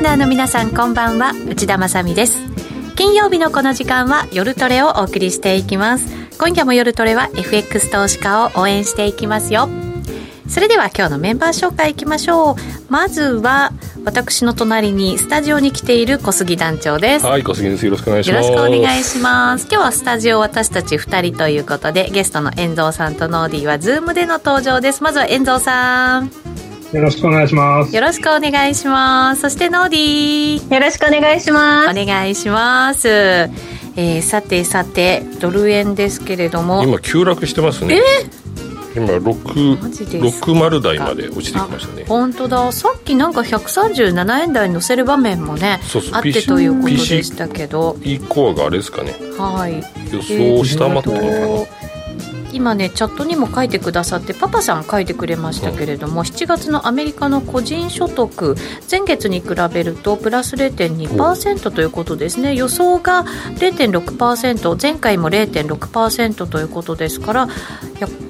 スナーの皆さんこんばんは。内田まさです。金曜日のこの時間は夜トレをお送りしていきます。今夜も夜トレは FX 投資家を応援していきますよ。それでは今日のメンバー紹介いきましょう。まずは私の隣にスタジオに来ている小杉団長です。はい小杉です。よろしくお願いします。よろしくお願いします。今日はスタジオ私たち2人ということでゲストの YEN蔵さんとノーディーはズームでの登場です。まずは YEN蔵さんよろしくお願いします。よろしくお願いします。そしてノーディー。よろしくお願いします。お願いします。えー、さてさてドル円ですけれども。今急落してますね。え？今660台まで落ちてきましたね。本当だ。さっきなんか137円台に乗せる場面もねあってということでしたけど。P コアがあれですかね。はい。予想を下回ってるのかな、えー今ねチャットにも書いてくださってパパさん書いてくれましたけれども、うん、7月のアメリカの個人所得前月に比べるとプラス0.2%ということですね。予想が0.6%前回も0.6%ということですから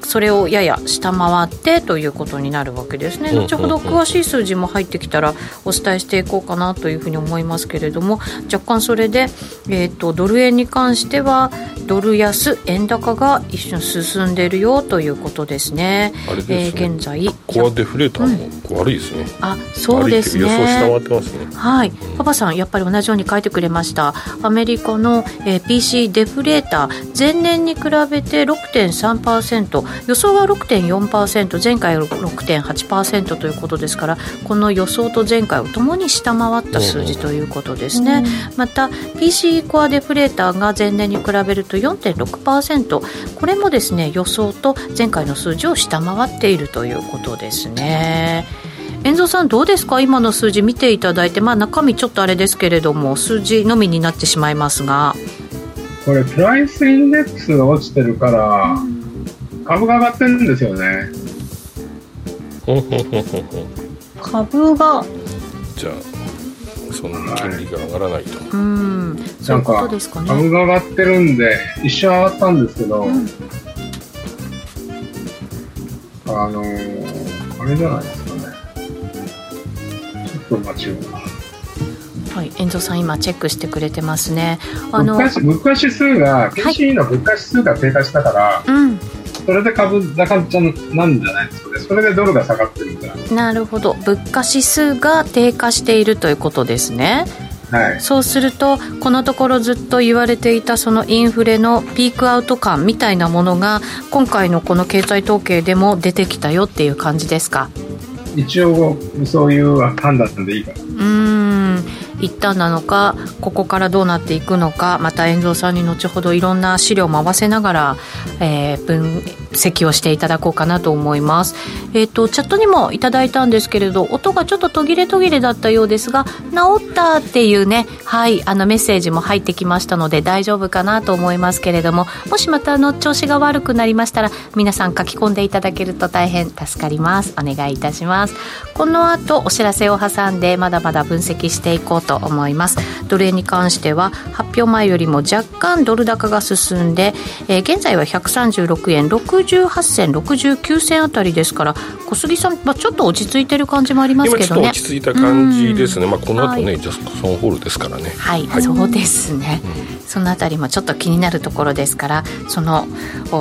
それをやや下回ってということになるわけですね、後ほど詳しい数字も入ってきたらお伝えしていこうかなというふうに思いますけれども若干それで、えーと、ドル円に関してはドル安円高が一瞬進んでいるよということですね。あれですね、えー、現在。コアデフレーターも悪いですね、うん、あそうですね。予想下回ってますね。はい、うん、パパさんやっぱり同じように書いてくれました。アメリカの、えー、PC デフレーター。前年に比べて6.3%予想は6.4%前回は6.8%ということですからこの予想と前回をともに下回った数字ということですね、うん、また PC コアデフレーターが前年に比べると4.6%これもですね予想と前回の数字を下回っているということですね。 YEN蔵さんどうですか？今の数字見ていただいて。まあ中身ちょっとあれですけれども数字のみになってしまいますが。これ price index が落ちてるから、うん株が上がってるんですよね。株が。じゃあそんな金利が上がらないと。はい、うん。そういうことですかね。株が上がってるんで一瞬上がったんですけど、うん、あのー、あれじゃないですかね。ちょっと待ちようはい、遠藤さん今チェックしてくれてますね。あの物価指数が PCE の物価指数が低下したから、はい、うん、それで株高ちゃなんじゃないですかね。それでドルが下がってるみたいな。なるほど。物価指数が低下しているということですねはい、そうするとこのところずっと言われていたそのインフレのピークアウト感みたいなものが今回のこの経済統計でも出てきたよっていう感じですか？一応そういう判断でいいかな。うん一旦なのかここからどうなっていくのかまた遠藤さんに後ほどいろんな資料も合わせながら、えー、分析をしていただこうかなと思います。えっ、ー、とチャットにもいただいたんですけれど音がちょっと途切れ途切れだったようですが治ったっていうねはいあのメッセージも入ってきましたので大丈夫かなと思いますけれどももしまたあの調子が悪くなりましたら皆さん書き込んでいただけると大変助かりますお願いいたしますこの後お知らせを挟んでまだまだ分析していこうと思います。ドル円に関しては発表前よりも若干ドル高が進んで、えー、現在は136円6 68銭69銭あたりですから小杉さん、まあ、ちょっと落ち着いてる感じもありますけどね。落ち着いた感じですね、まあ、この後ね、はい、ジャスコソンホールですからね。はい、はい、そうですね、うん、そのあたりもちょっと気になるところですからその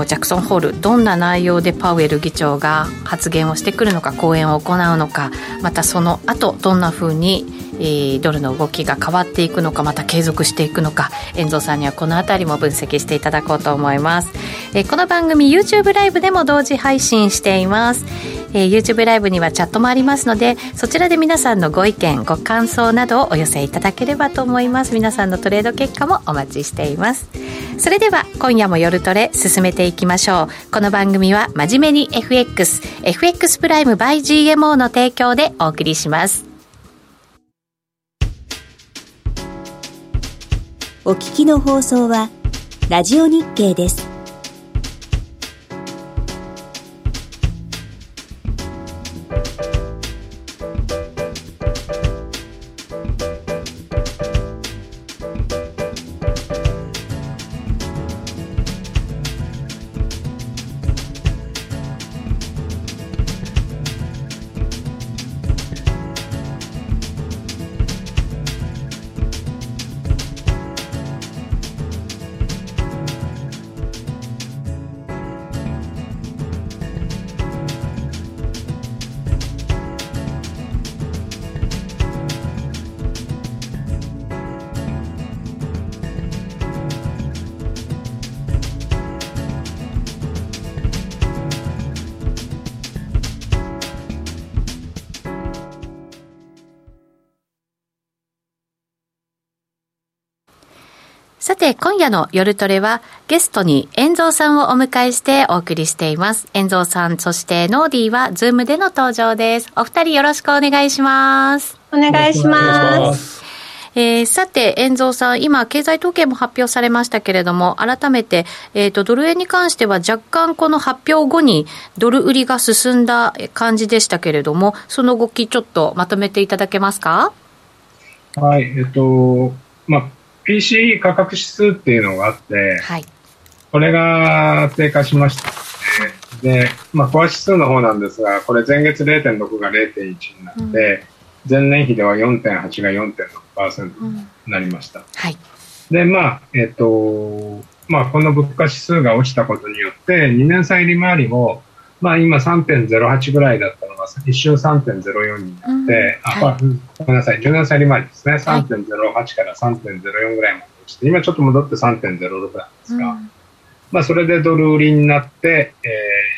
ジャクソンホールどんな内容でパウエル議長が発言をしてくるのか講演を行うのかまたその後どんなふうにえドルの動きが変わっていくのかまた継続していくのか遠藤さんにはこの辺りも分析していただこうと思います、えこの番組 YouTube ライブでも同時配信しています。えー、YouTube ライブにはチャットもありますのでそちらで皆さんのご意見ご感想などをお寄せいただければと思います。皆さんのトレード結果もお待ちしています。それでは今夜も夜トレ進めていきましょう。この番組は真面目に FXFX プライム by GMO の提供でお送りします。お聞きの放送は、ラジオ日経です。て、今夜の夜トレは、ゲストに YEN蔵さんをお迎えしてお送りしています。 YEN蔵さん、そしてノーディーは、ズームでの登場です。お二人よろしくお願いします。お願いします。えー、さて、 YEN蔵さん、今、経済統計も発表されましたけれども、改めて、えっ、ー、と、ドル円に関しては若干この発表後にドル売りが進んだ感じでしたけれども、その動きちょっとまとめていただけますか？はい、えっ、と、まあ、PCE 価格指数っていうのがあって、はい、これが低下しました、ね。で、まあ、コア指数の方なんですが、これ前月0.6が0.1になって、うん、前年比では4.8が4.6%になりました。うんはい、で、まあ、えっ、と、まあ、この物価指数が落ちたことによって、2年債利回りも、まあ、今3.08ぐらいだったのが、一瞬3.04になって、うん、あ、はい、ごめんなさい、10年債利回りですね、3.08から3.04ぐらいまで落ちて、今ちょっと戻って3.06なんですが、うん、まあ、それでドル売りになって、え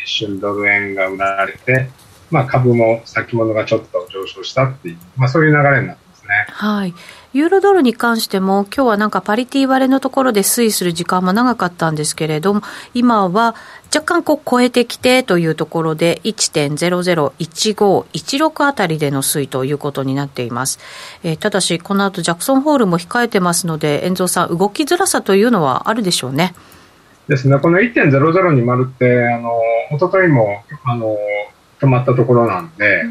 ー、一瞬ドル円が売られて、まあ、株も先物がちょっと上昇したっていう、まあ、そういう流れになってますね。はい。ユーロドルに関しても、今日はなんかパリティ割れのところで推移する時間も長かったんですけれども、今は若干こう超えてきてというところで、1.001516あたりでの推移ということになっています。えー、ただし、この後ジャクソンホールも控えてますので、遠蔵さん、動きづらさというのはあるでしょうね。ですね、この1.0020って、あの、一昨日も、あの、止まったところなんで、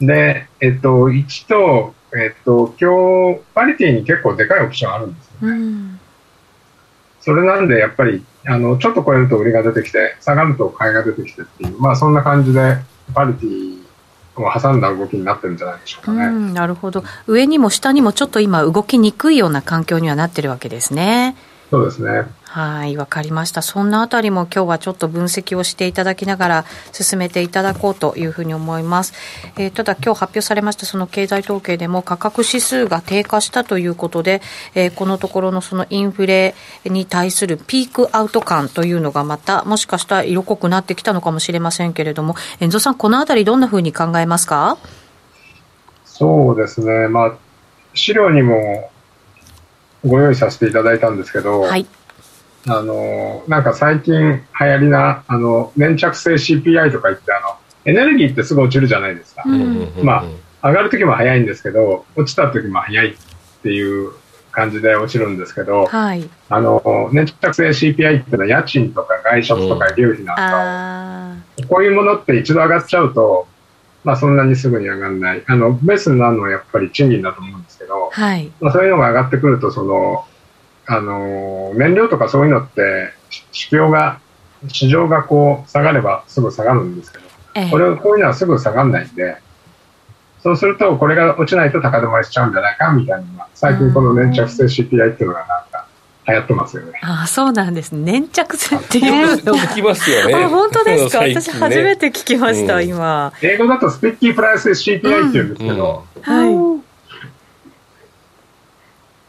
うん、で、えっと、1とえっと、今日、パリティに結構でかいオプションあるんですよね。うん、それなんで、やっぱり、あの、ちょっと超えると売りが出てきて、下がると買いが出てきてっていう、まあそんな感じで、パリティを挟んだ動きになってるんじゃないでしょうかね。うん、なるほど。上にも下にもちょっと今動きにくいような環境にはなってるわけですね。そうですね。はい、わかりました。そんなあたりも今日はちょっと分析をしていただきながら進めていただこうというふうに思います。えー、ただ今日発表されましたその経済統計でも価格指数が低下したということで、えー、このところのそのインフレに対するピークアウト感というのがまたもしかしたら色濃くなってきたのかもしれませんけれども、遠藤さん、このあたりどんなふうに考えますか？そうですね。まあ、資料にもご用意させていただいたんですけど、はい、あの、なんか最近流行りな、あの、粘着性 CPI とか言って、あの、エネルギーってすぐ落ちるじゃないですか。うん、まあ、上がるときも早いんですけど、落ちたときも早いっていう感じで落ちるんですけど、はい、あの、粘着性 CPI っていうのは家賃とか外食とか医療費なんかを、こういうものって一度上がっちゃうと、まあそんなにすぐに上がらない。あの、ベースになるのはやっぱり賃金だと思うんですけど、はい、まあそういうのが上がってくると、その、あの、燃料とかそういうのって、市況が、市場がこう下がればすぐ下がるんですけど、ええ、これこういうのはすぐ下がらないんで、そうするとこれが落ちないと高止まりしちゃうんじゃないかみたいな最近この粘着性 CPI っていうのがなんか流行ってますよね。ああ、そうなんです。粘着性っていうのが。聞きますよね。あ、本当ですか、ね、私初めて聞きました、うん、今。英語だとスペッキープライス CPI っていうんですけど、うんうん、はい。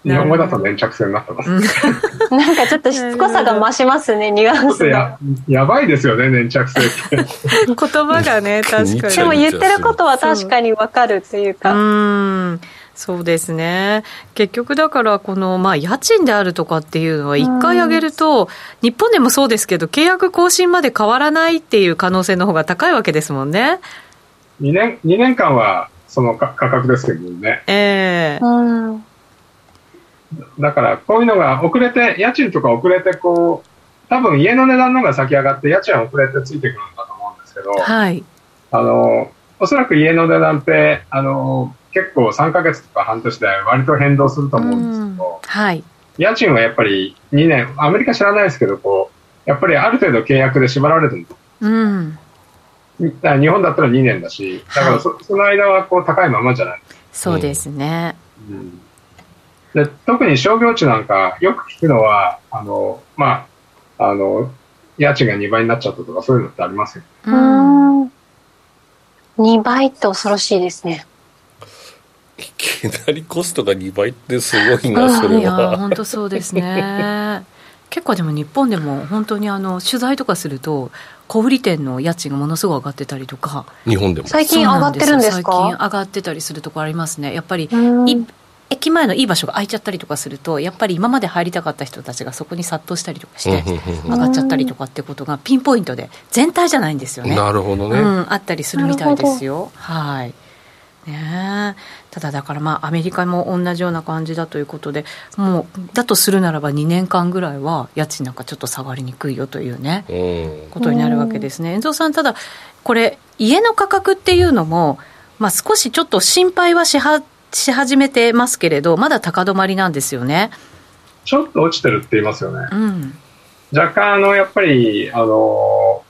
日本語だと粘着性になってます。なんかちょっとしつこさが増しますね、ニュアンスややばいですよね、粘着性って。言葉がね、確かに。でも言ってることは確かにわかるっていうか。うん。そうですね。結局だからこの、まあ、家賃であるとかっていうのは1回上げると、日本でもそうですけど契約更新まで変わらないっていう可能性の方が高いわけですもんね。2年 ,2 年間はその価格ですけどね。ええ。ー、だからこういうのが遅れて家賃とか遅れてこう多分家の値段の方が先上がって家賃は遅れてついてくるんだと思うんですけど、はい、あのおそらく家の値段ってあの結構3か月とか半年で割と変動すると思うんですけど、はい、家賃はやっぱり2年、アメリカ知らないですけど、こう、やっぱりある程度契約で縛られてると。うん、日本だったら2年だし、だからそはい、その間はこう高いままじゃないそうですね。うん、で特に商業地なんかよく聞くのは、あの、まあ、あの、家賃が2倍になっちゃったとかそういうのってありますよ、ね。うん。2倍って恐ろしいですね。いきなりコストが2倍ってすごいなそれは。本当そうですね。結構でも日本でも本当にあの取材とかすると小売店の家賃がものすごい上がってたりとか。日本でも。最近上がってるんですか？最近上がってたりするところありますね。やっぱり駅前のいい場所が空いちゃったりとかするとやっぱり今まで入りたかった人たちがそこに殺到したりとかして上がっちゃったりとかってことがピンポイントで全体じゃないんですよね。なるほどね、うん、あったりするみたいですよ。はい。ねただだからまあアメリカも同じような感じだということでもうだとするならば2年間ぐらいは家賃なんかちょっと下がりにくいよというね、うん、ことになるわけですね。遠藤さんただこれ家の価格っていうのも、まあ、少しちょっと心配はしはし始めてますけれどまだ高止まりなんですよね。ちょっと落ちてるって言いますよね、うん、若干あのやっぱりあの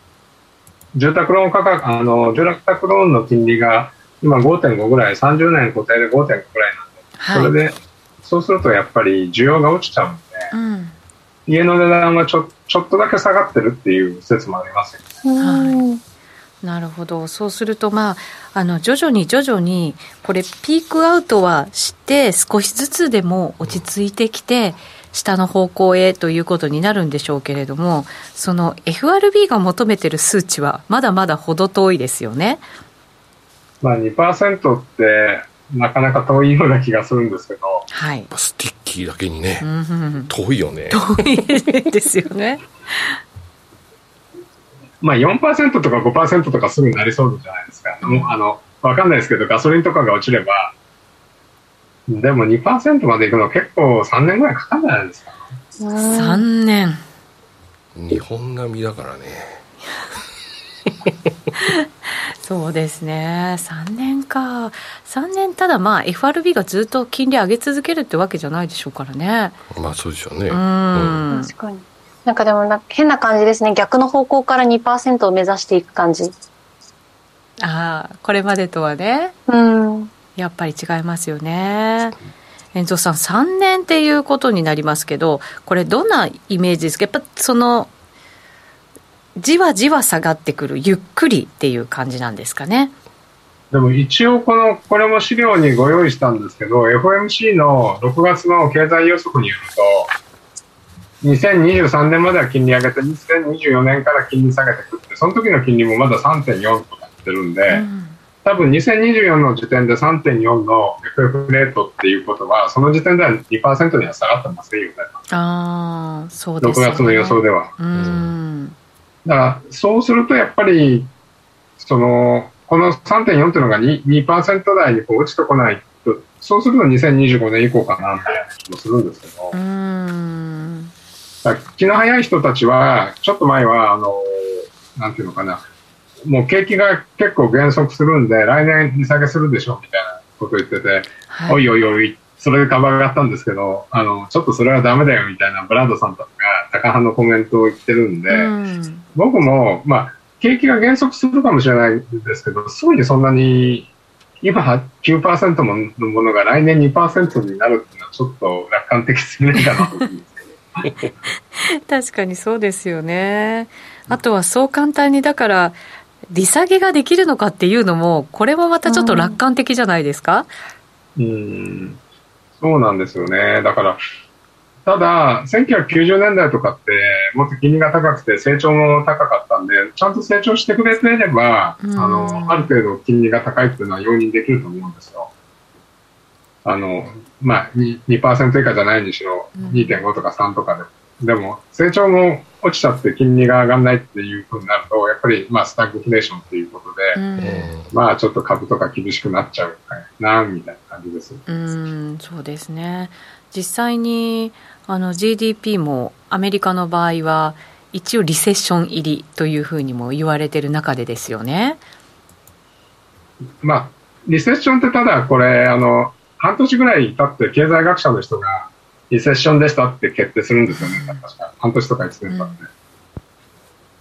住宅ローン価格あの住宅ローンの金利が今5.5ぐらい、30年固定で5.5ぐらいなんで、はい、それで、そうするとやっぱり需要が落ちちゃうんで、うん、家の値段がちょちょっとだけ下がってるっていう説もありますよね。はいなるほど、そうすると、まあ、あの徐々に徐々に、これ、ピークアウトはして、少しずつでも落ち着いてきて、下の方向へということになるんでしょうけれども、その FRB が求めてる数値は、まだまだ程遠いですよね。まあ2%ってなかなか遠いような気がするんですけど、はい、 sticky だけにね、遠いよね。遠いですよねまあ4%とか5%とかすぐになりそうじゃないですか、もうあの分かんないですけどガソリンとかが落ちれば。でも2%までいくの結構3年ぐらいかかるんじゃないですか。3年。日本並みだからね。そうですね、3年か、3年、ただまあ、FRB がずっと金利上げ続けるってわけじゃないでしょうからね。まあそうでしょうね。うん、確かに。なんかでもな、変な感じですね、逆の方向から2%を目指していく感じ。ああ、これまでとはね、うん、やっぱり違いますよね。遠藤さん、3年っていうことになりますけど、これ、どんなイメージですか、やっぱそのじわじわ下がってくる、ゆっくりっていう感じなんですかね？でも一応この、これも資料にご用意したんですけど、FOMC の6月の経済予測によると、2023年までは金利上げて、2024年から金利下げてくって、その時の金利もまだ3.4となってるんで、うん、多分2024の時点で3.4の FF レートっていうことは、その時点では2%には下がってませんよね。ああ、そうですね。6月の予想では。うんだからそうするとやっぱりそのこの3.4っていうのが 2%, 2台にこう落ちてこないとそうすると2025年以降かなみたいな気もするんですけどうん気の早い人たちはちょっと前はあのなんていうのかな。もう景気が結構減速するんで来年利下げするでしょみたいなこと言ってて、はい、おいおいおいそれで株上がったんですけど、あの、ちょっとそれはダメだよみたいなブランドさんとかが高派のコメントを言ってるんで、うん、僕も、まあ、景気が減速するかもしれないんですけど、すぐにそんなに、今9%ものものが来年2%になるっていうのはちょっと楽観的すぎないかなと。確かにそうですよね。あとはそう簡単に、だから、利下げができるのかっていうのも、これもまたちょっと楽観的じゃないですか、うん、うんそうなんですよね。だから、ただ、1990年代とかって、もっと金利が高くて成長も高かったんで、ちゃんと成長してくれていれば、あの、ある程度金利が高いっていうのは容認できると思うんですよ。あの、まあ2、2%以下じゃないにしろ、2.5とか3とかで。でも、成長も落ちちゃって金利が上がらないっていうふうになると、やっぱり、まあ、スタグフレーションっていうことで、うん、まあ、ちょっと株とか厳しくなっちゃうな、みたいな感じです。うん、そうですね。実際に、あの、GDP もアメリカの場合は、一応リセッション入りというふうにも言われてる中でですよね。まあ、リセッションってただこれ、あの、半年ぐらい経って経済学者の人が、リセッションでしたって決定するんですよね、確か。半年とか1年経って。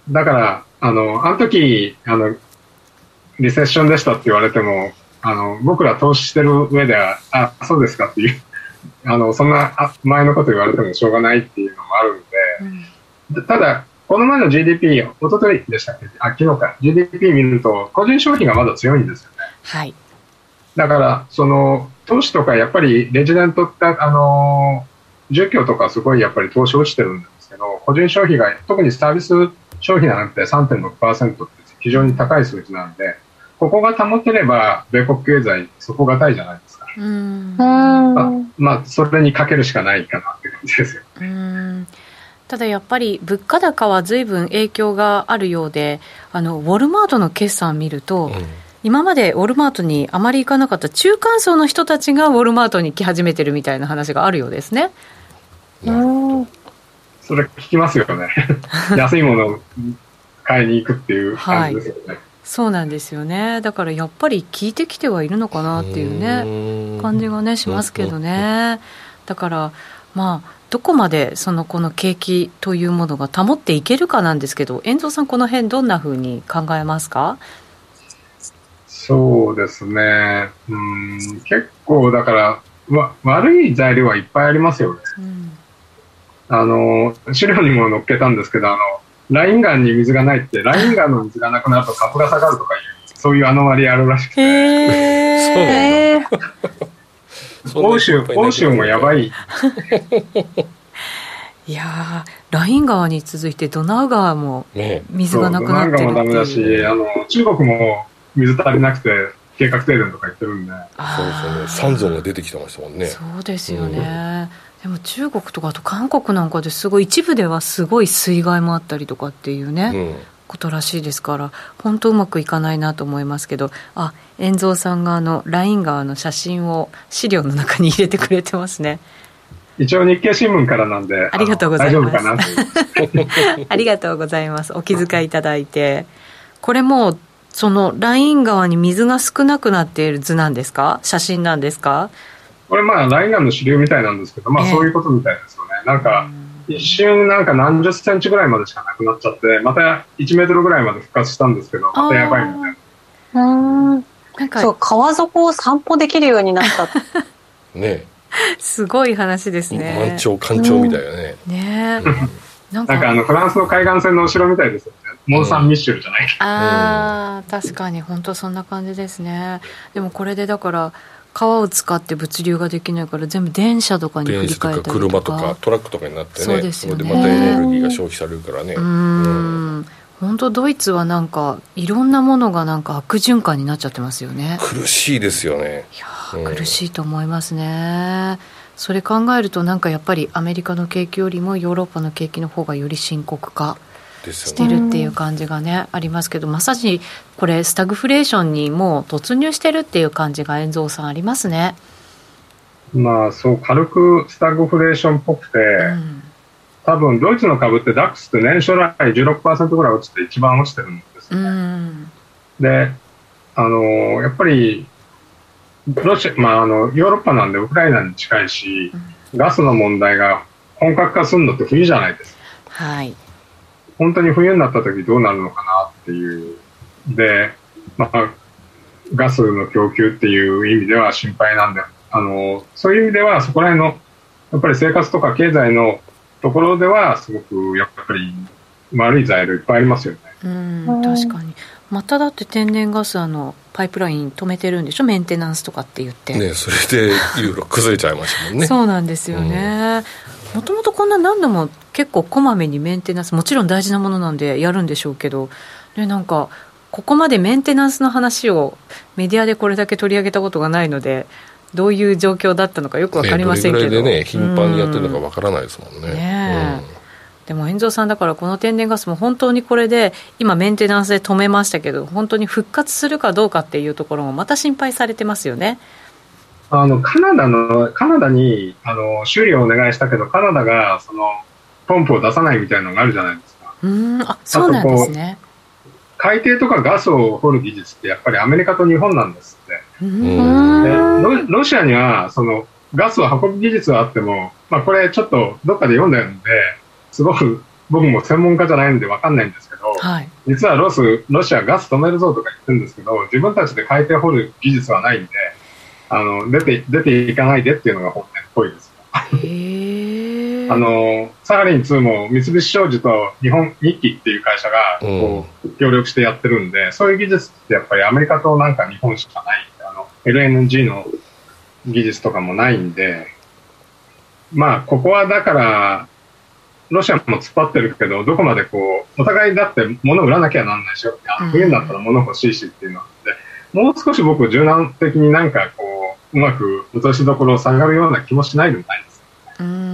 うん、だから、あの、あの時、あの、リセッションでしたって言われても、あの、僕ら投資してる上では、あ、そうですかっていう、あの、そんな前のこと言われてもしょうがないっていうのもあるんで、うん、ただ、この前の GDP、おとといでしたっけ？あ、昨日か。GDP 見ると、個人消費がまだ強いんですよね。はい。だから、その、投資とかやっぱりレジデントって、あの住居とかすごいやっぱり投資落ちてるんですけど、個人消費が、特にサービス消費なんて3.6%って非常に高い数値なので、ここが保てれば、米国経済、底堅いじゃないですか。うん。ままあ、それにかけるしかないかなって感じですよ、うん。ただやっぱり物価高はずいぶん影響があるようであのウォルマートの決算を見ると、うん今までウォルマートにあまり行かなかった中間層の人たちがウォルマートに来始めてるみたいな話があるようですね。うんそれ聞きますよね。安いものを買いに行くっていう感じですよね。はい、そうなんですよね。だからやっぱり効いてきてはいるのかなっていうね、感じがね、しますけどね。だから、まあ、どこまでそのこの景気というものが保っていけるかなんですけど、遠藤さん、この辺どんなふうに考えますか？そうですね、うん、結構だからわ、悪い材料はいっぱいありますよね。うん、あの資料にも載っけたんですけど、あのラインガンに水がないって、ラインガンの水がなくなると株が下がるとかいう、そういうアノマリあるらしくて。へー。欧州、欧州もやばい。いやライン川に続いてドナウ川も水がなくなってるっていう、ね、ドナウ川もダメだしあの中国も水足りなくて計画停電とか言ってるんで。そうですよね。三尊が出てきてましたもんね。そうですよね、うん、でも中国とかあと韓国なんかですごい一部ではすごい水害もあったりとかっていうね、うん。ことらしいですから本当うまくいかないなと思いますけど。あ遠蔵さんがあのライン川の写真を資料の中に入れてくれてますね。一応日経新聞からなんでありがとうございます。ありがとうございます。お気遣いいただいて。これもそのライン川に水が少なくなっている図なんですか？写真なんですか？これまあライン川の主流みたいなんですけどまあそういうことみたいですよね、えー、なんか、一瞬なんか何十センチぐらいまでしかなくなっちゃって、また1メートルぐらいまで復活したんですけど、またやばいみたいな。うん。なんか、そう、川底を散歩できるようになった。ねすごい話ですね。満潮、干潮みたいなね。うん、ねなんかあのフランスの海岸線の後ろみたいですよね。モン・サン・ミッシェルじゃないか、うん、ああ、確かに本当そんな感じですね。でもこれでだから川を使って物流ができないから全部電車とかに振り替えたりとか。車とかトラックとかになってね。そうですよね。でまたエネルギーが消費されるから。ねうん。本当ドイツはなんかいろんなものがなんか悪循環になっちゃってますよね。苦しいですよね。いや、苦しいと思いますね。それ考えるとなんかやっぱりアメリカの景気よりもヨーロッパの景気の方がより深刻化してるっていう感じがね、ありますけどまさにこれスタグフレーションにもう突入してるっていう感じが遠蔵さんありますね。まあそう軽くスタグフレーションっぽくて、うん、多分ドイツの株ってダックスって年初来16%ぐらい落ちて一番落ちてるんですよね。うん、であのやっぱりロシア、まあ、あのヨーロッパなんでウクライナに近いし、ガスの問題が本格化するのって冬じゃないですか。はい本当に冬になった時どうなるのかなっていう。で、まあ、ガスの供給っていう意味では心配なんで、あの、そういう意味ではそこら辺の、やっぱり生活とか経済のところではすごくやっぱり悪い材料いっぱいありますよね。うん、確かに。まただって天然ガスあのパイプライン止めてるんでしょ？メンテナンスとかって言ってねそれでいろいろ崩れちゃいましたもんねそうなんですよね、もともとこんな何度も結構こまめにメンテナンスもちろん大事なものなんでやるんでしょうけどでなんかここまでメンテナンスの話をメディアでこれだけ取り上げたことがないのでどういう状況だったのかよく分かりませんけど、ね、どれぐらいでね頻繁にやってるのか分からないですもんね。ねうんでも遠蔵さんだからこの天然ガスも本当にこれで今メンテナンスで止めましたけど本当に復活するかどうかっていうところもまた心配されてますよね。あのカナダのカナダにあの修理をお願いしたけどカナダがそのポンプを出さないみたいなのがあるじゃないですか。うんあそうなんですね。海底とかガスを掘る技術ってやっぱりアメリカと日本なんですって。でロロシアにはそのガスを運ぶ技術はあっても、まあ、これちょっとどっかで読んでるんですごく僕も専門家じゃないんで分かんないんですけど、はい、実はロスロシアガス止めるぞとか言ってるんですけど自分たちで海底掘る技術はないんであの出て出ていかないでっていうのが本音っぽいです。あのサハリン2も三菱商事と日本日記っていう会社がこう協力してやってるんで、そういう技術ってやっぱりアメリカとなんか日本しかない。あの LNG の技術とかもないんでまあここはだからロシアも突っ張ってるけど、どこまでこう、お互いだって物売らなきゃなんないしょ、冬になったら物欲しいしっていうので、もう少し僕柔軟的になんかこう、うまく落としどころを下がるような気もしないでもないです。うん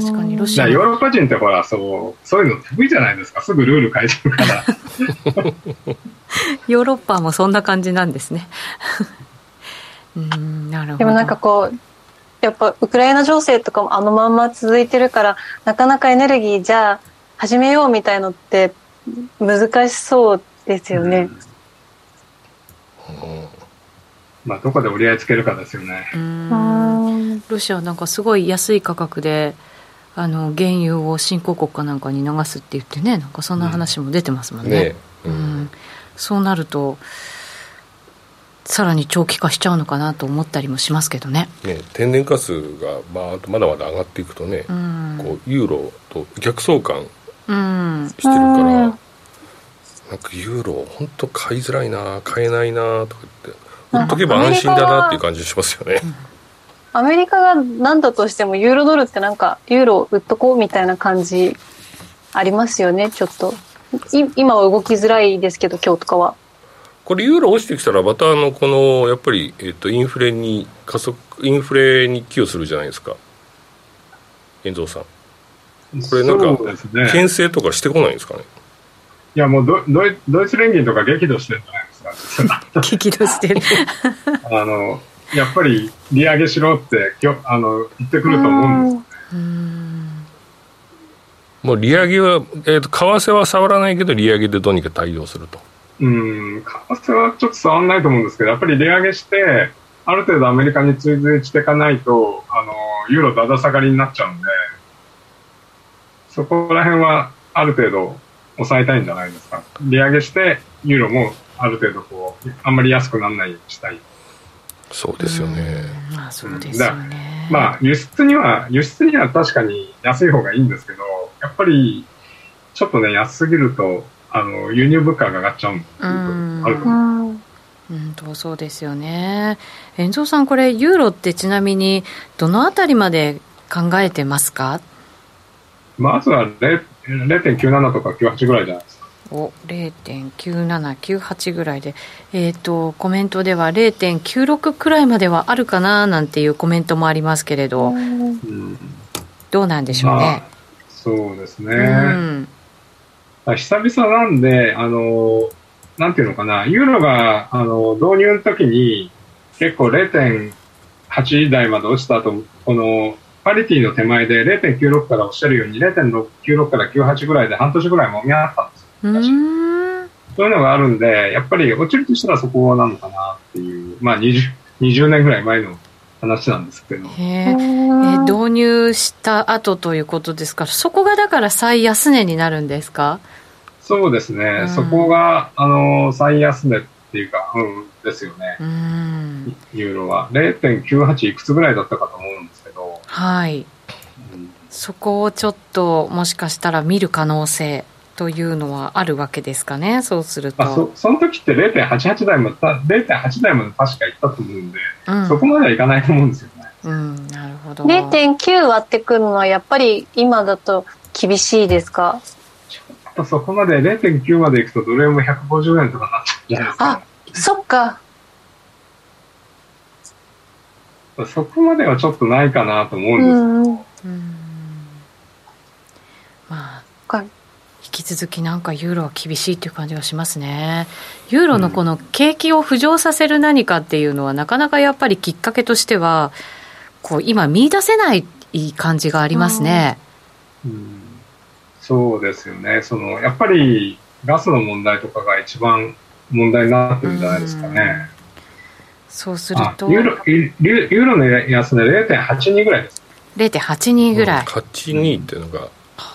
確かにロシアヨーロッパ人ってほらそうそういうの得意じゃないですか。すぐルール変えちゃうから。ヨーロッパもそんな感じなんですね。うんなるほど。でもなんかこうやっぱウクライナ情勢とかもあのまんま続いてるからなかなかエネルギーじゃあ始めようみたいのって難しそうですよね。うん。まあ、どこで折り合いつけるかですよね。ロシアはなんかすごい安い価格であの原油を新興国かなんかに流すって言ってねなんかそんな話も出てますもんね。ねうん、そうなるとさらに長期化しちゃうのかなと思ったりもしますけどね。ね天然ガスがまあまだまだ上がっていくとね、うん、こうユーロと逆相関してるから、うん、なんかユーロ本当買いづらいな買えないなとか言って。売っとけば安心だなっていう感じしますよね。アメリカが何だとしてもユーロドルってなんかユーロ売っとこうみたいな感じありますよねちょっと。今は動きづらいですけど今日とかは。これユーロ落ちてきたらまたあのこのやっぱり、えー、とインフレに加速インフレに寄与するじゃないですか。遠藤さん。これなんか、ね、牽制とかしてこないんですかね？いやもうドドイドイツ連銀とか激怒してるんじゃない 激怒してる。あのやっぱり利上げしろってきょあの言ってくると思うんです。よねもう利上げは、えーと、為替は触らないけど利上げでどうにか対応すると。うん為替はちょっと触らないと思うんですけどやっぱり利上げしてある程度アメリカに追随していかないとあのユーロだだ下がりになっちゃうんでそこら辺はある程度抑えたいんじゃないですか。利上げしてユーロもある程度こうあんまり安くならないようにしたいそうですよね。まあそうですよね。まあ輸出には輸出には確かに安い方がいいんですけどやっぱりちょっとね安すぎるとあの輸入物価が上がっちゃう。ん。あると思う。うんとそうですよね。遠藤さんこれユーロってちなみにどのあたりまで考えてますか？まずは0.97とか98ぐらいじゃないですかお0.9798ぐらいで、えーと、コメントでは0.96くらいまではあるかななんていうコメントもありますけれど、うん、どうなんでしょうね。まあ、そうですね、うん。久々なんで、あの、なんていうのかな、ユーロがあの導入の時に結構0.8台まで落ちた後、このパリティの手前で0.96からおっしゃるように0.96から98ぐらいで半年ぐらいもみ合ったんですそういうのがあるんで、やっぱり落ちるとしたらそこなのかなっていう、まあ 20, 20年ぐらい前の話なんですけど。えー、導入した後ということですか？ら、そこがだから最安値になるんですか？そうですね、そこが、あの、最安値っていうか、うん、ですよね。ユーロは。0.98いくつぐらいだったかと思うんですけど。はい。うん、そこをちょっと、もしかしたら見る可能性というのはあるわけですかね、そうすると。あそその時って0.88台も、0.8台まで確かいったと思うんで、うん、そこまではいかないと思うんですよね。うん、なるほど。0.9割ってくるのは、やっぱり今だと厳しいですか？ちょっとそこまで0.9までいくと、どれも150円とかなっちゃうじゃないですか。あ、そっか。そこまではちょっとないかなと思うんですけど。うん、まあ、引き続きなんかユーロは厳しいっていう感じがしますね。ユーロのこの景気を浮上させる何かっていうのは、なかなかやっぱりきっかけとしては、こう今見出せない感じがありますね。うん、そうですよね。そのやっぱりガスの問題とかが一番問題になってるんじゃないですかね。そうするとユーロユーロの安値0.82ぐらいです。0.82ぐらい。82っていうのが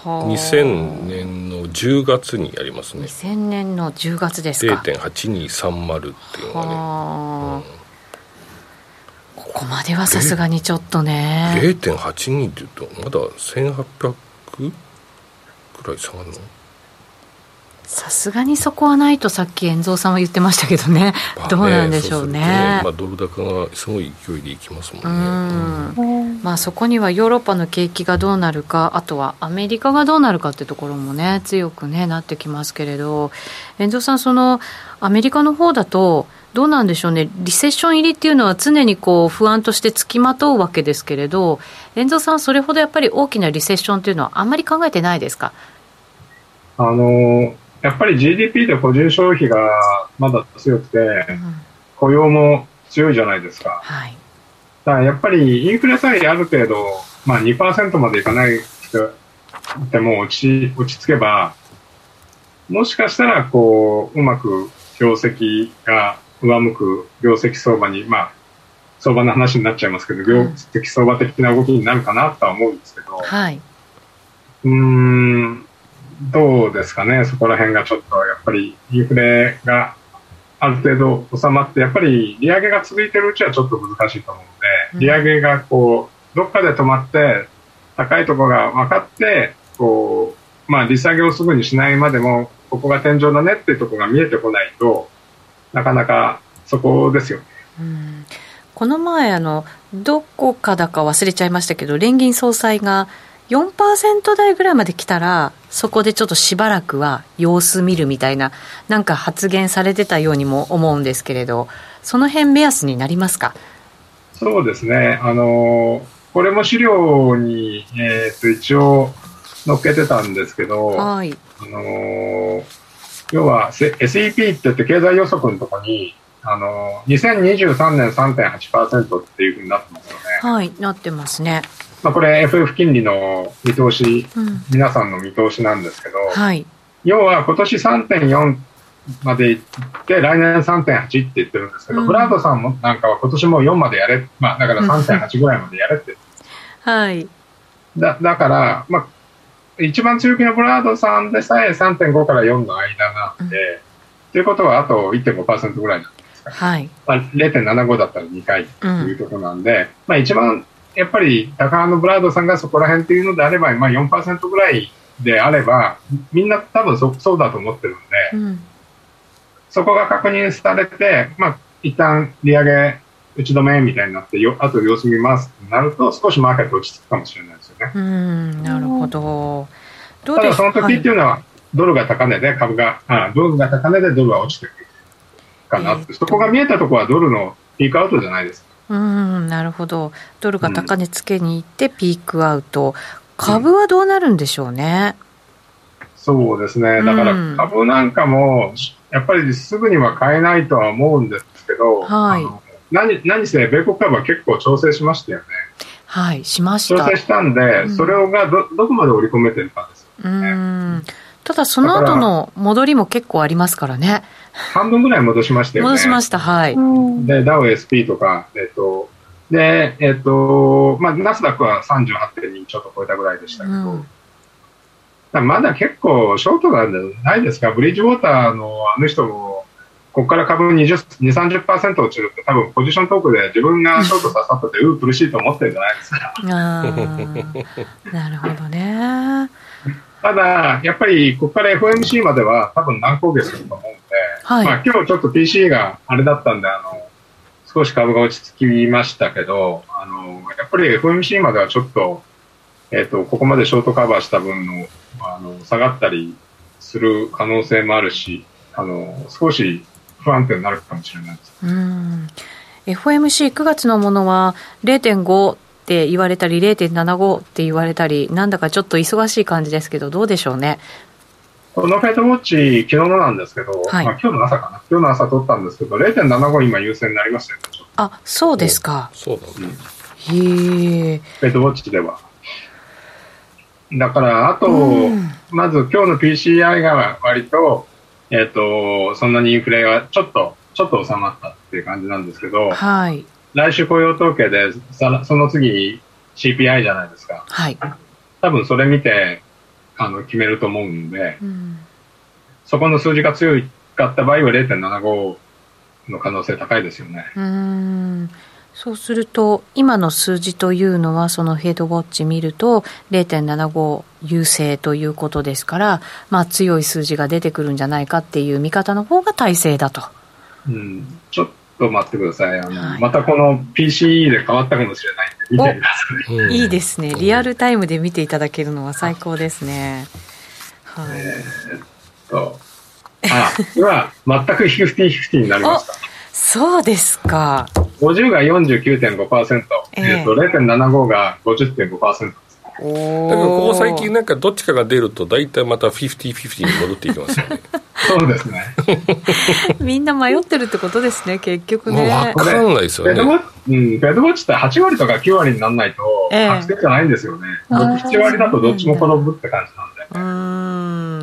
2000年の10月にやりますね。2000年の10月ですか。0.8230っていうのがね、うん、ここまではさすがにちょっとね。0.82っていうとまだ1800くらい下がるの？さすがにそこはないとさっき遠蔵さんは言ってましたけどね、どうなんでしょうね、ね、まあ、ドル高がすごい勢いでいきますもんね。うん。まあ、そこにはヨーロッパの景気がどうなるかあとはアメリカがどうなるかってところもね強く、ね、なってきますけれど。遠藤さんそのアメリカの方だとどうなんでしょうね、リセッション入りっていうのは常にこう不安としてつきまとうわけですけれど、遠藤さん、それほどやっぱり大きなリセッションというのは、あんまり考えてないですか？あのやっぱり GDP で個人消費がまだ強くて、うん、雇用も強いじゃないですか。はい、だからやっぱりインフレさえある程度、まあ2%までいかないでも落ち落ち着けば、もしかしたらこう、うまく業績が上向く業績相場に、まあ、相場の話になっちゃいますけど、業績相場的な動きになるかなとは思うんですけど、はい、うん、どうですかね、そこら辺がちょっとやっぱりインフレがある程度収まって、やっぱり利上げが続いてるうちはちょっと難しいと思うので、利上げがこう、どっかで止まって、高いところが分かって、こう、まあ、利下げをすぐにしないまでも、ここが天井だねっていうところが見えてこないと、なかなかそこですよね。うん。この前あの、どこかだか忘れちゃいましたけど、連銀総裁が4%台ぐらいまで来たら、そこでちょっとしばらくは様子見るみたいな、なんか発言されてたようにも思うんですけれど、その辺目安になりますか？そうですね、あのこれも資料に、えー、と一応載っけてたんですけど、はい、あの要は SEP って言って経済予測のところに、あの、2023年3.8%っていうふうになってますよね。はい、なってますね。まあ、これ FF 金利の見通し、うん、皆さんの見通しなんですけど、はい、要は今年3.4までいって、来年3.8って言ってるんですけど、うん、ブラードさんもなんかは今年も4までやれ、まあだから3.8ぐらいまでやれって。はい。だだから、まあ、一番強気のブラードさんでさえ3.5から4の間なんで、うん、ということはあと1.5%ぐらいなんはい。まあ、0.75だったら2回というところなんで、うん、まあ一番やっぱり高派のブラードさんがそこら辺っていうのであれば、まあ4%ぐらいであれば、みんな多分そそうだと思ってるんで、うん、そこが確認されて、まあ一旦利上げ打ち止めみたいになってよ、あと様子見ますってなると、少しマーケット落ち着くかもしれないですよね。うん、なるほど。ただその時っていうのは、ドルが高値で株が、あドルが高値でドルは落ちてくる。かなって、そこが見えたところはドルのピークアウトじゃないですか。うんなるほど、ドルが高値つけに行ってピークアウト、株はどうなるんでしょうね？うん、そうですね、だから株なんかも、やっぱりすぐには買えないとは思うんですけど、はい、何何せ、米国株は結構調整しましたよね。はい、しました。調整したんで、うん、それがどどこまで織り込めてるかですよね。うんただその後の戻りも結構ありますからね。半分ぐらい戻しましたよね。戻しました、はい。で、ダウ SP とか、えっと、で、えっと、まあ、ナスダックは38.2ちょっと超えたぐらいでしたけど、うん、まだ結構ショートなんじゃないですか？ブリッジウォーターのあの人も、ここから株20、20、30%落ちるって多分ポジショントークで自分がショート刺さってて、うう苦しいと思ってるんじゃないですか？あなるほどね。ただ、やっぱりここから FOMC までは多分何ヶ月すると思うんで、はい、まあ今日ちょっと PC があれだったんで、あの、少し株が落ち着きましたけど、あの、やっぱり FOMC まではちょっと、えっ、ー、と、ここまでショートカバーした分の、あの、下がったりする可能性もあるし、あの、少し不安定になるかもしれないです。うん。FOMC9 月のものは0.5って言われたり、0.75って言われたり、なんだかちょっと忙しい感じですけど、どうでしょうね？このフェイトウォッチ、昨日のなんですけど、はい、まあ、今日の朝かな、今日の朝取ったんですけど、0.75今優先になりましたよね。あ、そうですか。そうだね。へえ。フェイトウォッチでは。だから、あと、まず今日の PCI が割と、えっ、ー、と、そんなにインフレがちょっと、ちょっと収まったっていう感じなんですけど、はい。来週雇用統計で、その次 CPI じゃないですか。はい。多分それ見て、あの、決めると思うんで、うん、そこの数字が強かった場合は0.75の可能性高いですよね。うんそうすると、今の数字というのは、そのヘッドウォッチ見ると、0.75優勢ということですから、まあ、強い数字が出てくるんじゃないかっていう見方の方が大勢だと。うん、ちょっと待ってください。あの、はい、またこの PCE で変わったかもしれないんで、見てください。いいですね。リアルタイムで見ていただけるのは最高ですね。はい。えー、っと、あ、今、全く50-50になりました。そうですか。50が49.5%、えー、えー、と0.75が50.5%。だけどここ最近なんかどっちかが出ると大体また50-50に戻っていきますよね。そうですね。みんな迷ってるってことですね結局ね。分かんないですよね。ベッドウォッチって8割とか9割にならないと確定じゃないんですよね、えー、7割だとどっちも転ぶって感じなんで。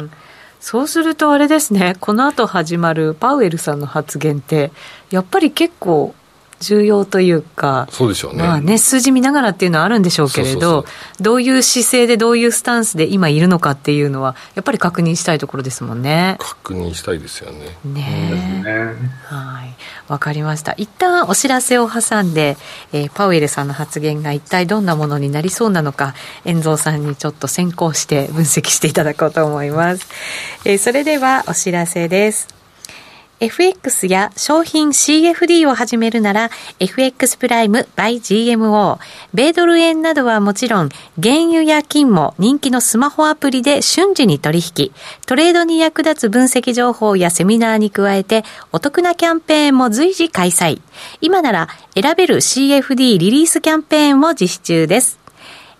うん。そうするとあれですねこの後始まるパウエルさんの発言ってやっぱり結構重要というか、そうでしょうね。まあね、数字見ながらっていうのはあるんでしょうけれど、どういう姿勢でどういうスタンスで今いるのかっていうのは、やっぱり確認したいところですもんね。確認したいですよね。ねはい。わかりました。一旦お知らせを挟んで、えー、パウエルさんの発言が一体どんなものになりそうなのか、遠蔵さんにちょっと先行して分析していただこうと思います。えー、それではお知らせです。FX や商品 CFD を始めるなら FX プライム by GMO 米ドル円などはもちろん原油や金も人気のスマホアプリで瞬時に取引。トレードに役立つ分析情報やセミナーに加えてお得なキャンペーンも随時開催。今なら選べる CFD リリースキャンペーンも実施中です。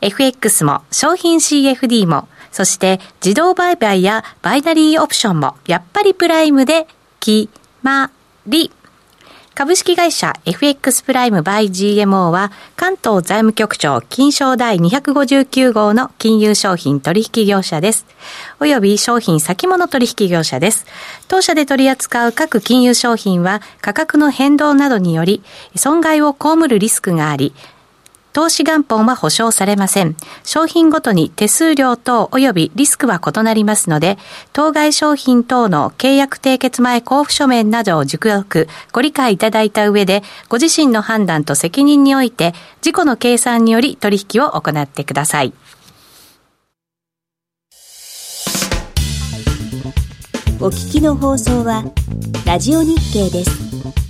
FX も商品 CFD もそして自動売買やバイナリーオプションもやっぱりプライムで決まり。株式会社 FX プライムバイ GMO は関東財務局長金賞第259号の金融商品取引業者です。および商品先物取引業者です。当社で取り扱う各金融商品は価格の変動などにより損害を被るリスクがあり、投資元本は保証されません。商品ごとに手数料等及びリスクは異なりますので、当該商品等の契約締結前交付書面などを熟読、ご理解いただいた上で、ご自身の判断と責任において、自己の計算により取引を行ってください。お聞きの放送は、ラジオ日経です。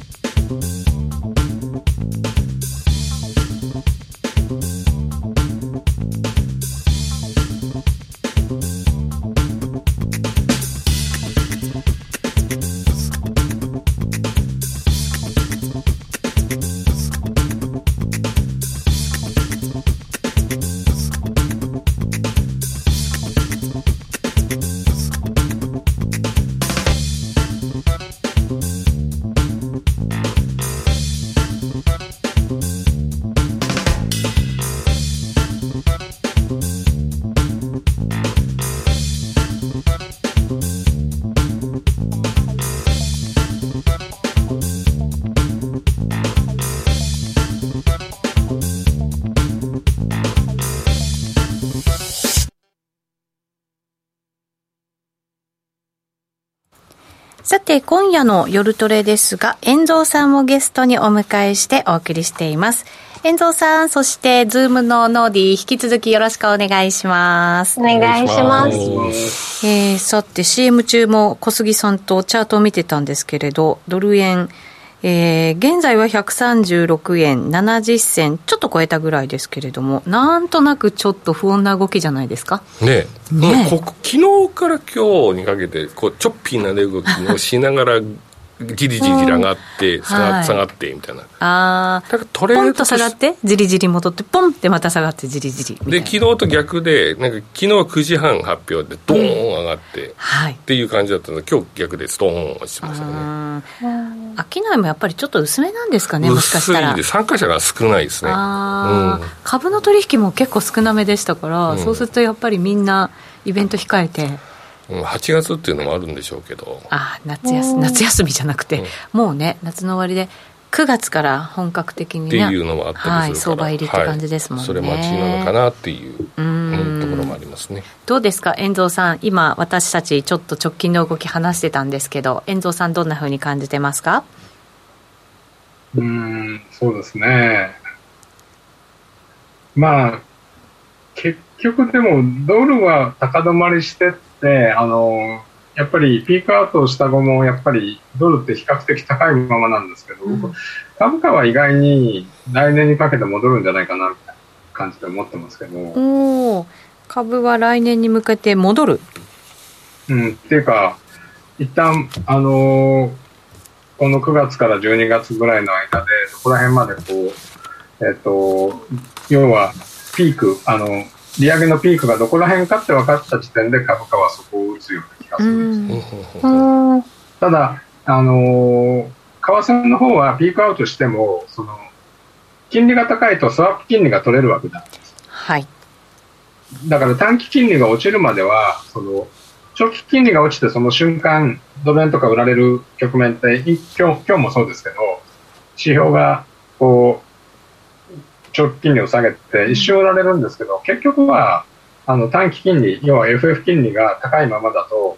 て、今夜の夜トレですが、 YEN蔵さんをゲストにお迎えしてお送りしています。 YEN蔵さん、そして、ズームのノーディ、引き続きよろしくお願いします。お願いします。えー、さて、CM 中も小杉さんとチャートを見てたんですけれど、ドル円、えー、現在は136円70銭、ちょっと超えたぐらいですけれども、なんとなくちょっと不穏な動きじゃないですか？ねねここ昨日から今日にかけて、こうチョッピーな値動きをしながら、じりじり上がって、下が下がってみたいな。ああ。だからトレードと下がって、じりじり戻って、ポンってまた下がって、じりじりで、昨日と逆で、なんか昨日9時半発表で、ドーン上がって、はい、っていう感じだったので、今日逆でストーン落ちてましたね。商いもやっぱりちょっと薄めなんですかね、もしかしたら。薄いで、参加者が少ないですね。あうん、株の取引も結構少なめでしたから、うん、そうするとやっぱりみんな、イベント控えて。8月っていうのもあるんでしょうけど。あ夏休夏休みじゃなくて、うん、もうね夏の終わりで9月から本格的に、ね、っていうのもあったりするから、はい、相場入りって感じですもんね、はい、それ待ちなのかなっていううん。ところもありますね。どうですか？遠藤さん今私たちちょっと直近の動き話してたんですけど遠藤さんどんなふうに感じてますか？うんそうですね。まあ結局でもドルは高止まりしてってあのやっぱりピークアウトした後も、やっぱりドルって比較的高いままなんですけど、うん、株価は意外に来年にかけて戻るんじゃないかなみたいな感じで思ってますけど。お株は来年に向けて戻るうん、っていうか、一旦、あのー、この9月から12月ぐらいの間で、そこら辺までこう、えっ、ー、と、要は、ピーク、あの、利上げのピークがどこら辺かって分かった時点で株価はそこを打つような気がするんです。ただ、あの為替の方はピークアウトしても、その、金利が高いとスワップ金利が取れるわけなんです。はい。だから短期金利が落ちるまでは、その、長期金利が落ちてその瞬間、ドル円とか売られる局面って、今日今日もそうですけど、指標がこう、長期金利を下げて一瞬売られるんですけど、結局はあの短期金利、要は FF 金利が高いままだと、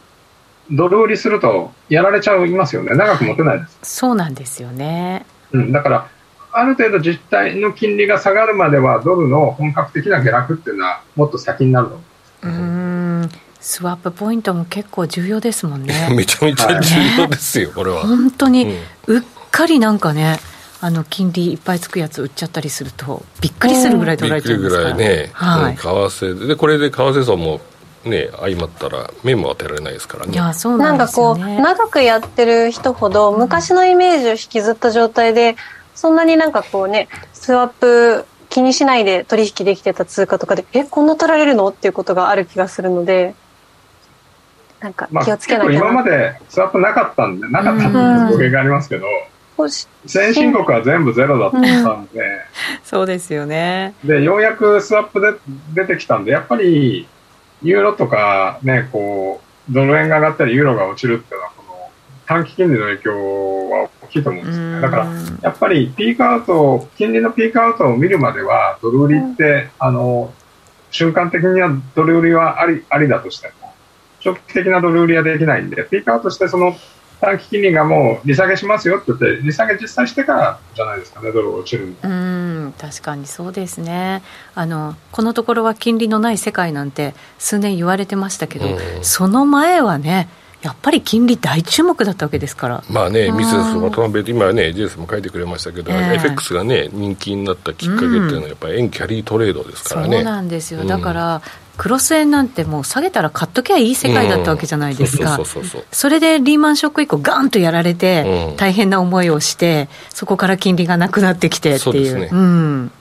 ドル売りするとやられちゃいますよね、長く持てないです。そうなんですよね。うん、だから、ある程度実態の金利が下がるまでは、ドルの本格的な下落っていうのは、もっと先になると思うんスワップポイントも結構重要ですもんね。めちゃめちゃ重要ですよ、これは。本当に、うっかりなんかね、あの金利いっぱいつくやつ売っちゃったりすると、びっくりするぐらい取られちゃうんですか。ら、びっくりぐらいね、はい、為替で、これで為替相もね、相まったら目も当てられないですからね。いやそうなん、ね、かこう長くやってる人ほど昔のイメージを引きずった状態でそんなになんかこうねスワップ気にしないで取引できてた通貨とかでえこんな取られるの？っていうことがある気がするのでなんか気をつけなきゃな、まあ、今までスワップなかったんでなかったって語弊がありますけど、先進国は全部ゼロだったんで、うん、そうですよね。でようやくスワップで出てきたんでやっぱりユーロとかねこうドル円が上がったりユーロが落ちるっていうのはこの短期金利の影響は大きいと思うんですよね。だからやっぱりピークアウト金利のピークアウトを見るまではドル売りって、うん、あの瞬間的にはドル売りはありありだとしても長期的なドル売りはできないんで、ピークアウトして、その短期金利がもう利下げしますよって言って、利下げ実際してからじゃないですかね、ドル落ちるうん確かにそうですね。あの、このところは金利のない世界なんて、数年言われてましたけど、その前はね、やっぱり金利大注目だったわけですから。まあね、ミセス渡辺、今ね、ジェイスも書いてくれましたけど、えー、FX がね、人気になったきっかけっていうのは、やっぱり円キャリートレードですからね。そうなんですよ。だから、クロス円なんてもう下げたら買っときゃいい世界だったわけじゃないですか、それでリーマンショック以降、ガンとやられて、大変な思いをして、そこから金利がなくなってきてっていう、うね、うん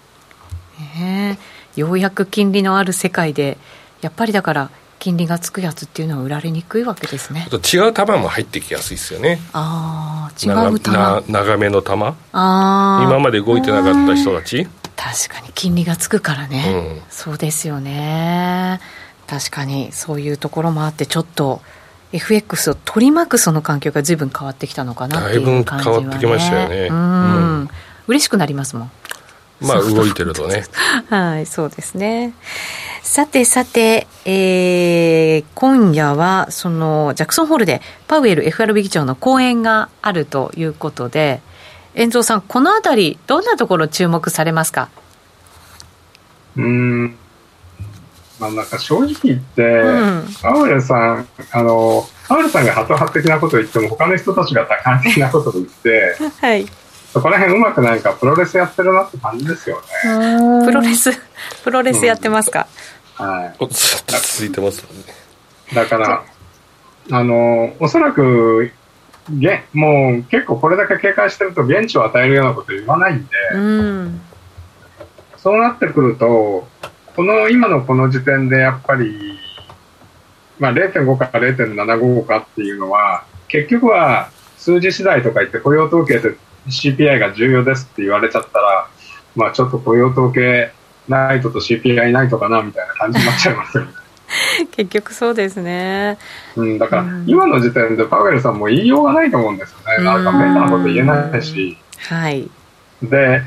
ね、ようやく金利のある世界で、やっぱりだから、金利がつくやつっていうのは売られにくいわけですね。違う球も入ってきやすいですよね。ああ、違う球長めの球。ああ。今まで動いてなかった人たち。確かに金利がつくからね、うん、そうですよね。確かにそういうところもあってちょっと FX を取り巻くその環境が随分変わってきたのかなっていう感じは、ね、変わってきましたよね。うん、うん、嬉しくなりますもん。まあ動いてるとね。はいそうですね。さてさて、えー、今夜はそのジャクソンホールでパウエル FRB 議長の講演があるということで遠藤さん、このあたり、どんなところ注目されますか？うん、まあ、なんか正直言って、うん、パウエルさん、あの、パウエルさんがハト派的なことを言っても、他の人たちが多感的なことを言って、はい。そこら辺うまくないか、プロレスやってるなって感じですよね。プロレス、プロレスやってますか、うん、はい。続いてますね。だから、あの、おそらく、げもう結構これだけ警戒してると現地を与えるようなこと言わないんで、うん、そうなってくるとこの今のこの時点でやっぱり、まあ、0.5か0.75かっていうのは結局は数字次第とか言って雇用統計で CPI が重要ですって言われちゃったら、まあ、ちょっと雇用統計ないとと CPI ないとかなみたいな感じになっちゃいますよね。結局そうですね、うん、だから今の時点でパウエルさんも言いようがないと思うんですよね、なんかメタなこと言えないし、はい、で、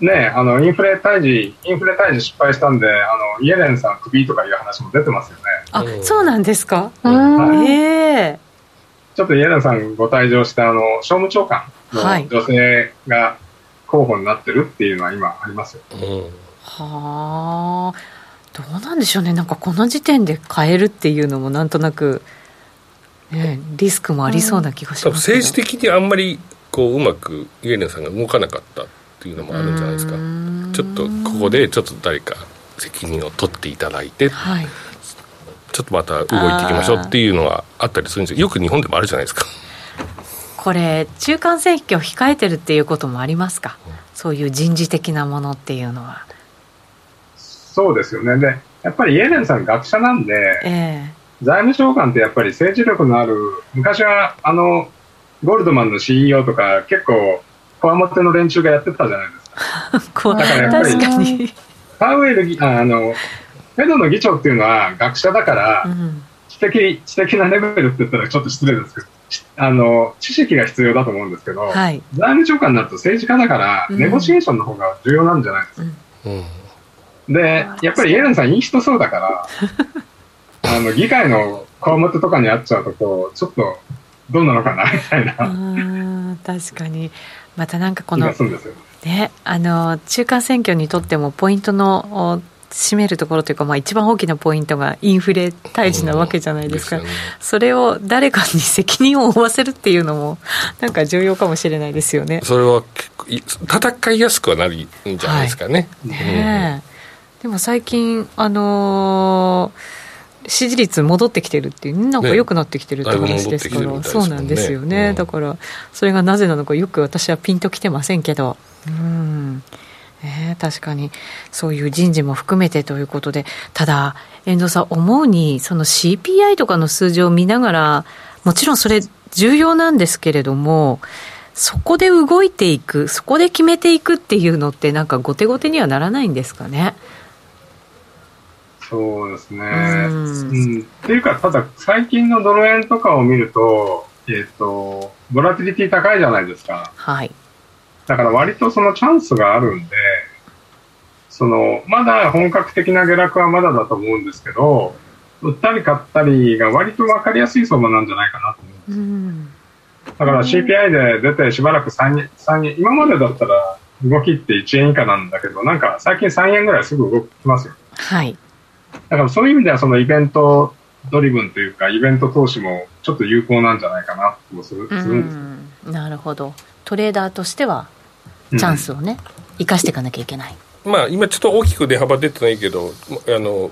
ね、あのインフレ退治、インフレ退治失敗したんで、あのイエレンさん、クビとかいう話も出てますよね。あそうなんですか、はい、え。ちょっとイエレンさんご退場してあの、商務長官の女性が候補になってるっていうのは今、ありますよ。はあ。どうなんでしょうね、なんかこの時点で変えるっていうのもなんとなく、ね、リスクもありそうな気がします政治的にあんまりこううまくイエレンさんが動かなかったっていうのもあるんじゃないですか。ちょっとここでちょっと誰か責任を取っていただいて、はい、ちょっとまた動いていきましょうっていうのはあったりするんですよ。よく日本でもあるじゃないですか。これ中間選挙を控えてるっていうこともありますか、うん、そういう人事的なものっていうのはそうですよね。でやっぱりイエレンさん学者なんで、えー、財務省官ってやっぱり政治力のある昔はあのゴールドマンの CEO とか結構こわもての連中がやってたじゃない。ですかだからやっぱりパウエルああのフェドの議長っていうのは学者だから、うん、知的知的なレベルって言ったらちょっと失礼ですけどあの知識が必要だと思うんですけど、はい、財務長官になると政治家だから、ネゴシエーションの方が重要なんじゃないですか。うんで、やっぱりイエレンさんいい人そうだから、あの、議会の項目とかにあっちゃうと、こう、ちょっと、どうなのかな、みたいな。確かに。またなんかこの、ね、あの、中間選挙にとってもポイントの占めるところというか、まあ、一番大きなポイントがインフレ退治なわけじゃないですか、うんすね、それを誰かに責任を負わせるっていうのも、なんか重要かもしれないですよね。それは結構、戦いやすくはなるんじゃないですかね。はい、ね、でも最近、あのー、支持率戻ってきてるっていう、なんか良くなってきてるって話ですから、ね、そうなんですよね、うん、だから、それがなぜなのか、よく私はピンときてませんけど。うん。えー、確かにそういう人事も含めてということで、ただ、遠藤さん、思うに、その CPI とかの数字を見ながら、もちろんそれ、重要なんですけれども、そこで動いていく、そこで決めていくっていうのって、なんか後手後手にはならないんですかね。そうですね。うん、っていうか、ただ、最近のドル円とかを見ると、えっ、ー、と、ボラティリティ高いじゃないですか。はい。だから割とそのチャンスがあるんで、その、まだ本格的な下落はまだだと思うんですけど、売ったり買ったりが割と分かりやすい相場なんじゃないかなと思うんです。うん、だから CPI で出てしばらく3円、3円、今までだったら動きって1円以下なんだけど、なんか最近3円ぐらいすぐ動きますよ。はい。だからそういう意味ではそのイベントドリブンというか、イベント投資もちょっと有効なんじゃないかなとするするんですなるほど。トレーダーとしては、チャンスをね、生かしていかなきゃいけない。まあ、今ちょっと大きく値幅出てないけど、あの、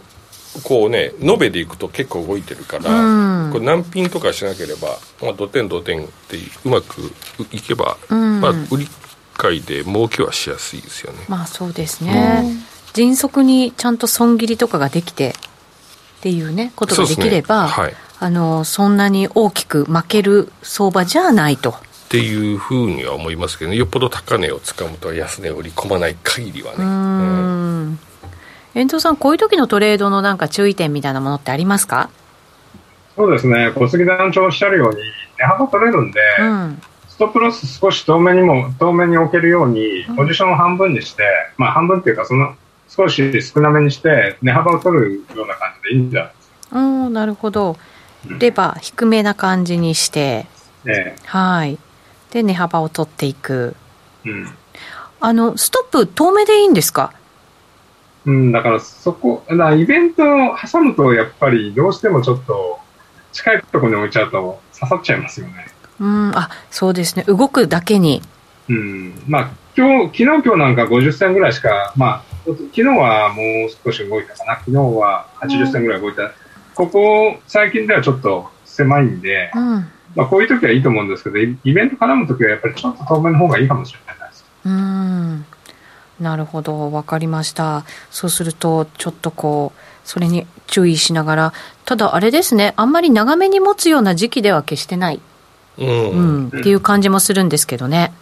こうね、延べでいくと結構動いてるから、これ難品とかしなければ、まあ、土点土点ってうまくいけば、まあ、売り買いで儲けはしやすいですよね。まあそうですね。迅速にちゃんと損切りとかができてっていうねことができれば、ね。はい、あのそんなに大きく負ける相場じゃないと。っていうふうには思いますけどね。よっぽど高値をつかむと安値を売り込まない限りはね。うん。遠藤さん、こういう時のトレードのなんか注意点みたいなものってありますか？そうですね、小杉団長おっしゃるように、値幅取れるんで、うん、ストップロス少し遠めにも、遠めに置けるように、ポジションを半分にして、うん、まあ半分っていうか、その少し少なめにして、値幅を取るような感じでいいんじゃないですか。うん、なるほど。レバー低めな感じにして、ええ、はい。で、値幅を取っていく。うん。あの、ストップ遠めでいいんですか？うん、だからそこ、なイベントを挟むと、やっぱりどうしてもちょっと、近いところに置いちゃうと刺さっちゃいますよね。うん、あ、そうですね。動くだけに。うん。まあ、今日、昨日今日なんか50銭ぐらいしか、まあ、昨日はもう少し動いたかな。昨日は80銭ぐらい動いた。うん、ここ最近ではちょっと狭いんで、うん、まあこういう時はいいと思うんですけど、イベント絡む時はやっぱりちょっと遠目の方がいいかもしれないです。うん。なるほど、わかりました。そうすると、ちょっとこう、それに注意しながら、ただあれですね、あんまり長めに持つような時期では決してない。うん、うん、っていう感じもするんですけどね。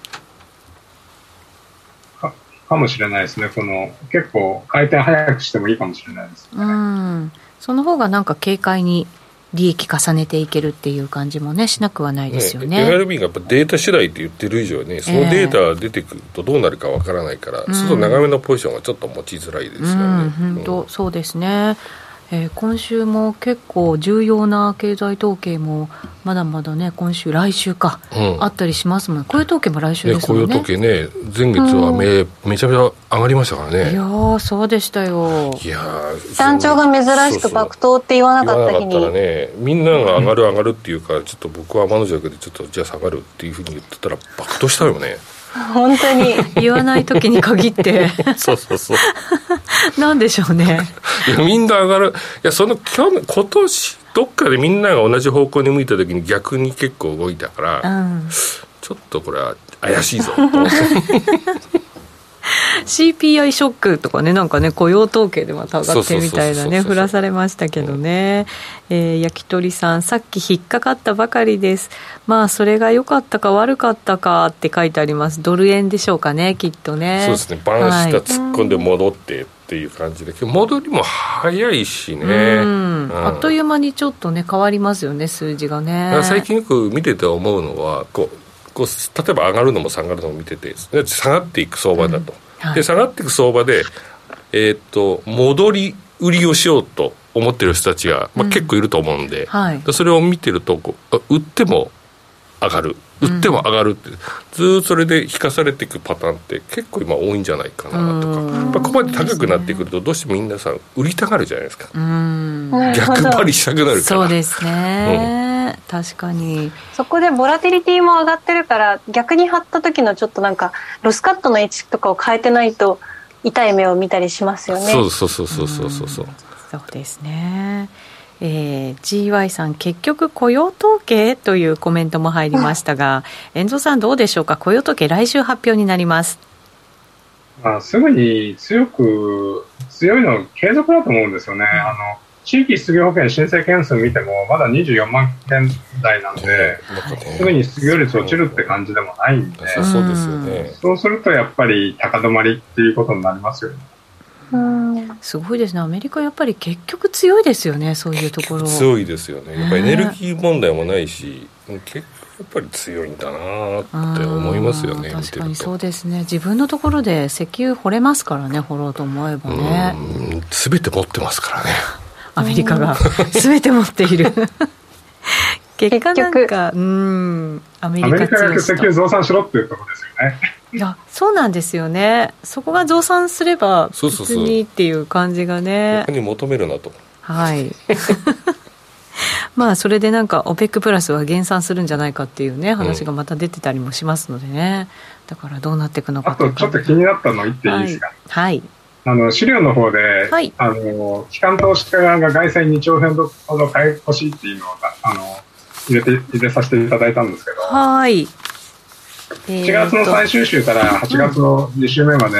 かもしれないですね。この結構回転早くしてもいいかもしれないです、ね、うん。その方がなんか軽快に利益重ねていけるっていう感じもねしなくはないですよね。ね FRB がやっぱデータ次第って言ってる以上ね、そのデータが出てくるとどうなるかわからないから、えー、その長めのポジションはちょっと持ちづらいですよね。本当、うん、そうですね。えー、今週も結構重要な経済統計もまだまだね今週来週か、うん、あったりしますもん雇用統計も来週ですもんね、雇用統計ね前月はめ,、めちゃめちゃ上がりましたからね。いやそうでしたよ。いや団長が珍しく爆投って言わなかった日に。らねみんなが上がる上がるっていうか、ちょっと僕は天の弱でちょっとじゃあ下がるっていうふうに言ってたら爆投したよね本当に言わない時に限って。そうそうそう。なんでしょうね。いやみんな上がる。いやその去年今年どっかでみんなが同じ方向に向いた時に逆に結構動いたから、うん、ちょっとこれは怪しいぞと思って CPI ショックとかね、なんかね、雇用統計でまた上がってみたいなね、振らされましたけどね、えー、焼き鳥さん、さっき引っかかったばかりです、まあ、それが良かったか悪かったかって書いてあります、ドル円でしょうかね、きっとね。そうですね、バンした突っ込んで戻って、っていう感じで戻りも早いしね、うん、あっという間にちょっとね変わりますよね数字がね。最近よく見てて思うのはこうこう例えば上がるのも下がるのも見てて下がっていく相場だと、うん。はい、で下がっていく相場で、えー、っと戻り売りをしようと思ってる人たちが、まあ、結構いると思うんで、うんはい、それを見てるとこう売っても上がる。売っても上がるって、うん、ずっとそれで引かされていくパターンって結構今多いんじゃないかなとか、やっぱここまで高くなってくるとどうしても皆さん売りたがるじゃないですか、逆張りしたくなるから。そうですね、うん、確かに。そこでボラティリティも上がってるから逆に張った時のちょっとなんかロスカットの位置とかを変えてないと痛い目を見たりしますよね。そうそうそうそうそうそうそうですね。えー、GY さん結局雇用統計というコメントも入りましたが、遠藤さんどうでしょうか？雇用統計来週発表になります。まあ、すぐに強く、強いの継続だと思うんですよね。あの、地域失業保険申請件数見ても、まだ24万件台なんで、すぐに失業率落ちるって感じでもないんで、そうですよね。そうするとやっぱり高止まりっていうことになりますよね。すごいですね、アメリカやっぱり結局強いですよね、そういうところ。強いですよね、やっぱりエネルギー問題もないし、結構やっぱり強いんだなって思いますよね、確かにそうですね、自分のところで石油掘れますからね、掘ろうと思えばね。すべて持ってますからね。アメリカがすべて持っている。結果なんか、うん、アメリカが石油増産しろっていうところですよね。いやそうなんですよね。そこが増産すれば別にっていう感じがね。逆に求めるなと。はい。まあそれでなんか OPEC プラスは減産するんじゃないかっていうね話がまた出てたりもしますのでね、だからどうなっていくのかあとちょっと気になったの言っていいですか？はい、あの資料の方で、はい、あの機関投資家側が外債2兆円ほど買い越しっていうのをあの入れて入れさせていただいたんですけどはい。4月の最終週から8月の2週目まで、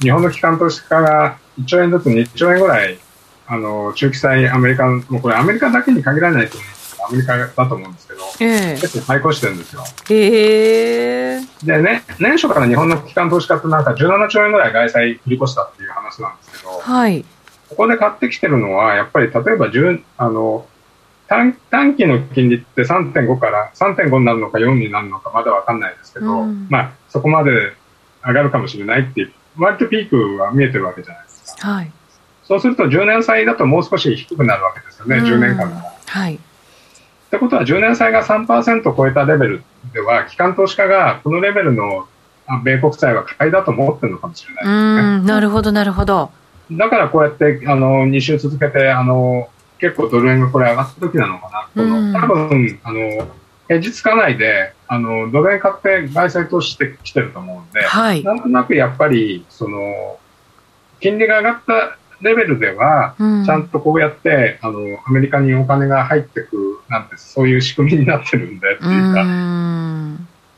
日本の機関投資家が1兆円ずつ2兆円ぐらい、あの、中期債アメリカもうこれアメリカだけに限らないと思アメリカだと思うんですけど、えー、結構対抗してるんですよ。へえー。で、ね、年初から日本の機関投資家ってなんか17兆円ぐらい外債売り越したっていう話なんですけど、はい。ここで買ってきてるのは、やっぱり例えば10、あの、短短期の金利って3.5から3.5になるのか4になるのかまだ分かんないですけど、うん、まあ、そこまで上がるかもしれないっていう、割とピークは見えてるわけじゃないですか。はい、そうすると10年債だともう少し低くなるわけですよね、うん、10年間が。はい。ってことは10年債が3%超えたレベルでは、機関投資家がこのレベルの米国債は買いだと思ってるのかもしれないですね。なるほど、なるほど。だからこうやってあの2週続けてあの結構ドル円がこれ上がった時なのかな。この多分、あの、平日かないで、あの、ドル円買って外債投資してきてると思うんで、はい、なんとなくやっぱり、その、金利が上がったレベルでは、ちゃんとこうやって、あの、アメリカにお金が入ってくなんて、そういう仕組みになってるんで、っていうか、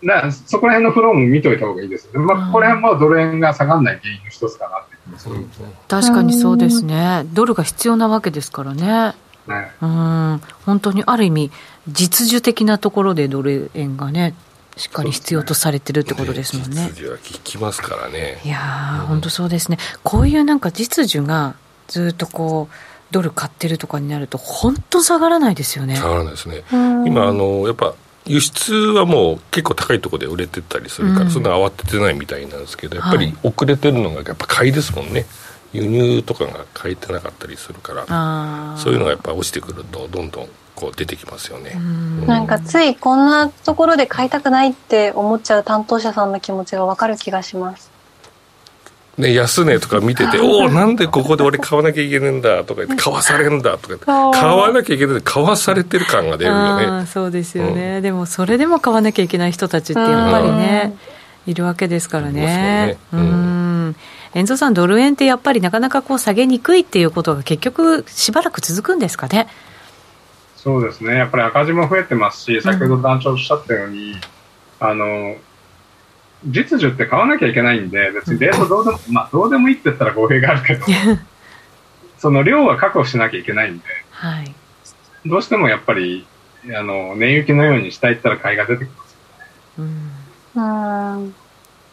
だそこら辺のフローも見といた方がいいですよね。まあ、これはもうドル円が下がらない原因の一つかなって気もするんですね。確かにそうですね。ドルが必要なわけですからね。ねうん本当にある意味、実需的なところでドル円がね、しっかり必要とされてるってことですもんね。実需は効きますからね。いや、うん、本当そうですね。こういうなんか実需がずっとこう、ドル買ってるとかになると、本当下がらないですよね。下がらないですね。今、あの、やっぱ、輸出はもう結構高いところで売れてたりするから、うん、そんな慌ててないみたいなんですけど、やっぱり遅れてるのがやっぱ買いですもんね。輸入とかが買えてなかったりするからそういうのがやっぱ落ちてくるとどんどんこう出てきますよね、うん、なんかついこんなところで買いたくないって思っちゃう担当者さんの気持ちが分かる気がします。ね、安値とか見てて、おお、なんでここで俺買わなきゃいけないんだとか言って、買わされんだとか言って、買わなきゃいけない買わされてる感が出るよね。そうですよね、うん、でもそれでも買わなきゃいけない人たちってやっぱりね、いるわけですからね。うん。遠藤さん、ドル円ってやっぱりなかなかこう下げにくいっていうことが結局しばらく続くんですかね。そうですね。やっぱり赤字も増えてますし、先ほど団長おっしゃったように、うん、あの、実需って買わなきゃいけないんで、別にレートどうでも、まあどうでもいいって言ったら語弊があるけど、その量は確保しなきゃいけないんで、はい、どうしてもやっぱり、あの、値行きのようにしたいったら買いが出てきますよね。うん。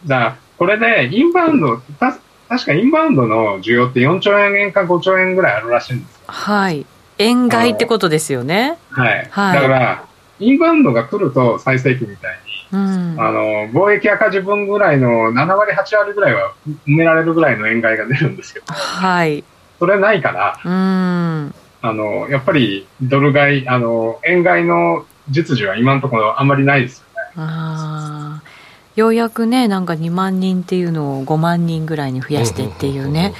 だから、これでインバウンド、た確かインバウンドの需要って4兆円か5兆円ぐらいあるらしいんですはい。円買いってことですよね。はい。はい、だから、インバウンドが来ると最盛期みたいに、うん、あの、貿易赤字分ぐらいの7割、8割ぐらいは埋められるぐらいの円買いが出るんですけど、はい。それないから、うん、あの、やっぱりドル買い、あの、円買いの実需は今のところあんまりないですよね。あようやくね、なんか2万人っていうのを5万人ぐらいに増やしてっていうね、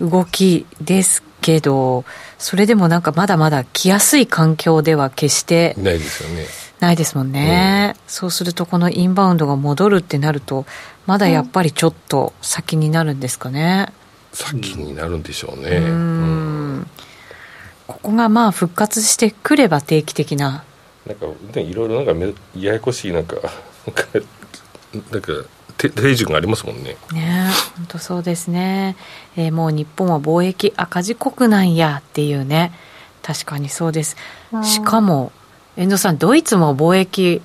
動きですけど、それでもなんかまだまだ来やすい環境では決してないですよね。ないですもんね、うん、そうするとこのインバウンドが戻るってなるとまだやっぱりちょっと先になるんですかね、先になるんでしょうね。うん、ここがまあ復活してくれば定期的な。なんかいろいろなんかややこしいなんかなんか手順がありますもんね。ね本当そうですね、えー、もう日本は貿易赤字国なんやっていうね。確かにそうです。しかも遠藤さんドイツも貿易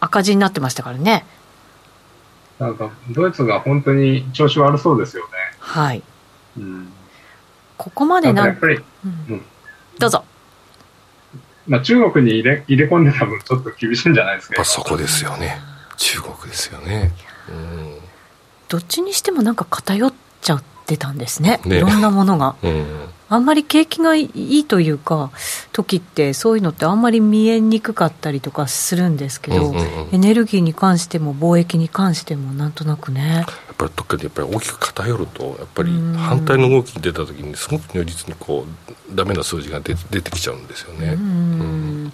赤字になってましたからね。なんかドイツが本当に調子悪そうですよね。はい、うん、ここまでなんやっぱり、うん、どうぞ。まあ、中国に入れ入れ込んでた分ちょっと厳しいんじゃないですか。そこですよね。中国ですよねどっちにしてもなんか偏っちゃってたんですね、ね。いろんなものが。うん。あんまり景気がいいというか、時ってそういうのってあんまり見えにくかったりとかするんですけど、うんうんうん、エネルギーに関しても貿易に関してもなんとなくね。やっぱりどっかでやっぱり大きく偏ると、やっぱり反対の動きに出た時にすごく如実にこうダメな数字が出出てきちゃうんですよね。うん、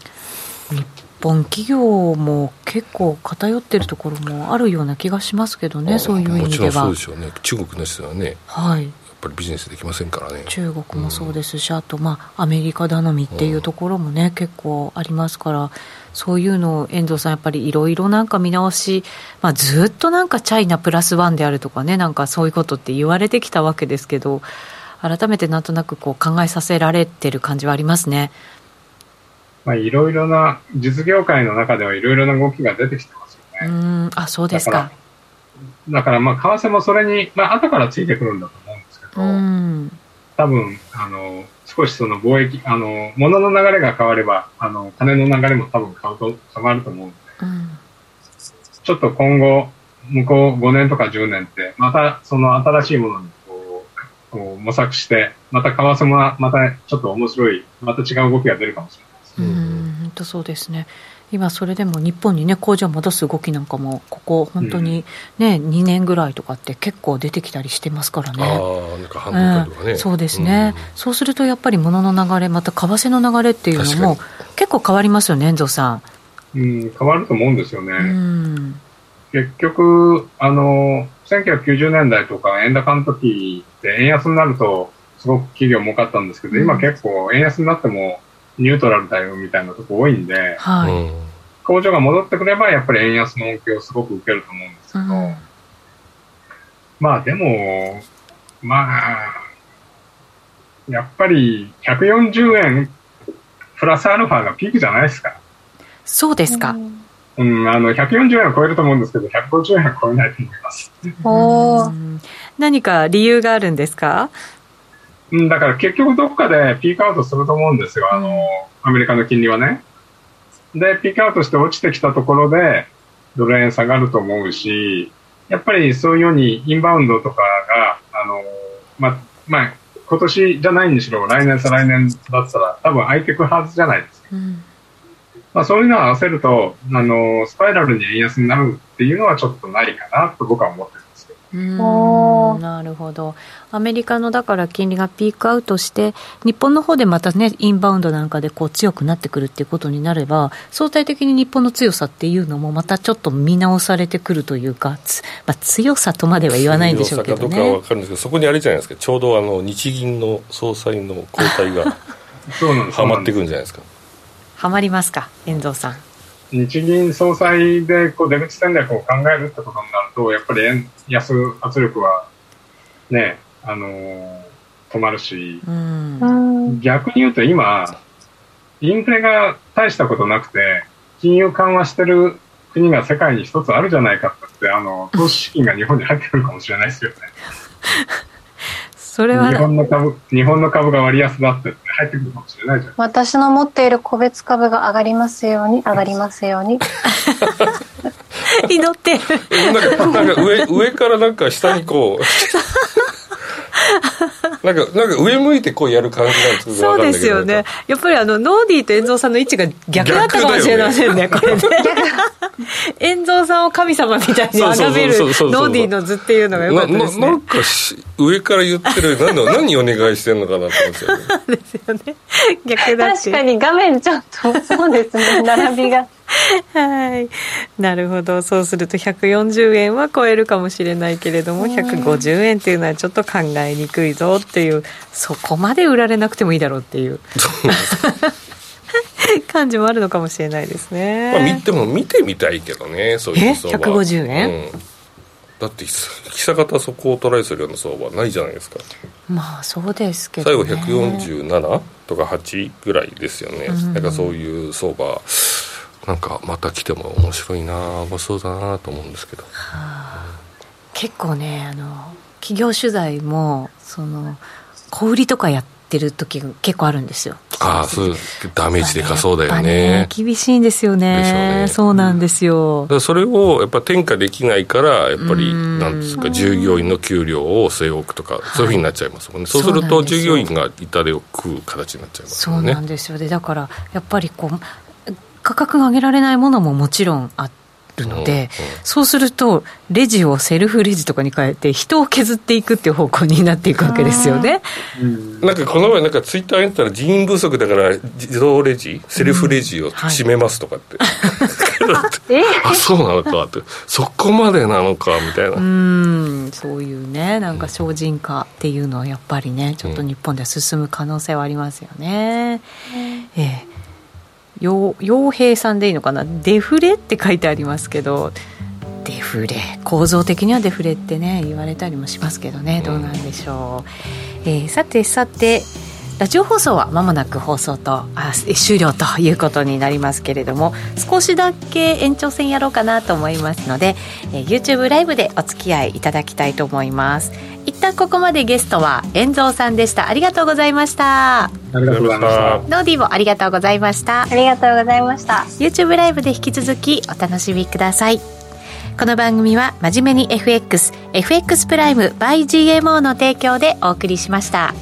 日本企業も結構偏ってるところもあるような気がしますけどね、そういう意味では。もちろんそうですよね、中国の人はね、はい、やっぱりビジネスできませんからね。中国もそうですし、うん、あと、まあ、アメリカ頼みっていうところもね、うん、結構ありますから、そういうのを遠藤さん、やっぱりいろいろなんか見直し、まあ、ずっとなんかチャイナプラスワンであるとかね、なんかそういうことって言われてきたわけですけど、改めてなんとなくこう考えさせられてる感じはありますね。まあ、いろいろな、実業界の中ではいろいろな動きが出てきてますよね。うん、あ、そうですか。だから、まあ、為替もそれに、まあ、後からついてくるんだと思うんですけど、うん、多分、あの、少しその貿易、あの、物の流れが変われば、あの、金の流れも多分変わと変わると思うんで、うん、ちょっと今後、向こう5年とか10年って、またその新しいものにこう、こう模索して、また為替もまたちょっと面白い、また違う動きが出るかもしれない。うん本当そうですね。今それでも日本にね工場を戻す動きなんかもここ本当にね、うん、2年ぐらいとかって結構出てきたりしてますからね。あなんか半分とかね、そうですね、うん、そうするとやっぱり物の流れまた為替の流れっていうのも結構変わりますよね遠藤さん。うん、変わると思うんですよね。うん、結局あの1990年代とか円高の時って円安になるとすごく企業儲かったんですけど、今結構円安になってもニュートラルだよみたいなとこ多いんで、はい、工場が戻ってくれば、やっぱり円安の恩恵をすごく受けると思うんですけど、うん、まあでも、まあ、やっぱり140円プラスアルファがピークじゃないですか。そうですか。うん、あの、140円は超えると思うんですけど、150円は超えないと思います。お何か理由があるんですか？うん、だから結局どっかでピークアウトすると思うんですよ、あの、アメリカの金利はね。で、ピークアウトして落ちてきたところで、ドル円下がると思うし、やっぱりそういうようにインバウンドとかが、あの、まあ、まあ、今年じゃないにしろ、来年再来年だったら、多分空いていくはずじゃないですか。うんまあ、そういうのを合わせると、あの、スパイラルに円安になるっていうのはちょっとないかなと僕は思って。うんなるほど。アメリカのだから金利がピークアウトして、日本の方でまたね、インバウンドなんかでこう強くなってくるっていうことになれば、相対的に日本の強さっていうのもまたちょっと見直されてくるというか、まあ、強さとまでは言わないんでしょうけどね。強さかどうかは分かるんですけど、そこにあれじゃないですか、ちょうどあの日銀の総裁の交代が はまってくるんじゃないですか。はまりますか、遠藤さん。日銀総裁でこう出口戦略を考えるってことになると、やっぱり円安圧力はね、あのー、止まるし、うん、逆に言うと今、インフレが大したことなくて、金融緩和してる国が世界に一つあるじゃないかって、あの、投資資金が日本に入ってくるかもしれないですよね。それは。日本の株日本の株が割安だって入ってくるかもしれないじゃん。私の持っている個別株が上がりますように 上がりますように。祈ってる。なんかなんか上上からなんか下にこう なんか、なんか上向いてこうやる感じなんですそうですよね。やっぱりあの、ノーディーと遠蔵さんの位置が逆だったかもしれませんね、ねこれね。遠蔵さんを神様みたいに崇めるノーディーの図っていうのがよかったですね。ななんか上から言ってる、何何お願いしてんのかなって思ってですよね。逆 だ確かに画面ちょっと、そうですね、並びが。はい、なるほど。そうすると140円は超えるかもしれないけれども150円っていうのはちょっと考えにくいぞっていうそこまで売られなくてもいいだろうっていう。感じもあるのかもしれないですね、まあ、見ても見てみたいけどねそういう相場150円、うん、だって久方そこをトライするような相場ないじゃないですか。まあそうですけど、ね、最後147とか8ぐらいですよね、うん、なんかそういう相場なんかまた来ても面白いな面白そうだなと思うんですけど、はあ、結構ねあの企業取材もその小売りとかやってる時結構あるんですよ。ああそうダメージでかそうだよね、ね、厳しいんですよね、ね、そうなんですよ、それをやっぱ転嫁できないからやっぱりなんですか従業員の給料を据え置くとかそういうふうになっちゃいますもんね、はい、そうすると従業員が痛手を食う形になっちゃいますね。そうなんですよ。でだからやっぱりこう価格が上げられないものももちろんあるので、そうすると、レジをセルフレジとかに変えて、人を削っていくっていう方向になっていくわけですよね。なんかこの前、なんかツイッターにったら、人員不足だから自動レジ、セルフレジを閉めますとかって、うんはい、あそうなのかって、そこまでなのかみたいな。うんそういうね、なんか精進化っていうのはやっぱりね、ちょっと日本では進む可能性はありますよね。うん、ええ洋平さんでいいのかな？デフレって書いてありますけどデフレ。構造的にはデフレってね言われたりもしますけどね。どうなんでしょう、えー、さてさてラジオ放送はまもなく放送とあ終了ということになりますけれども少しだけ延長戦やろうかなと思いますので、えー、YouTube ライブでお付き合いいただきたいと思います。一旦ここまでゲストは遠蔵さんでした。ありがとうございました。ありがとうございました。ノーディもありがとうございました。ありがとうございました。YouTube ライブで引き続きお楽しみください。この番組は真面目に FXFX プライム by GMO の提供でお送りしました。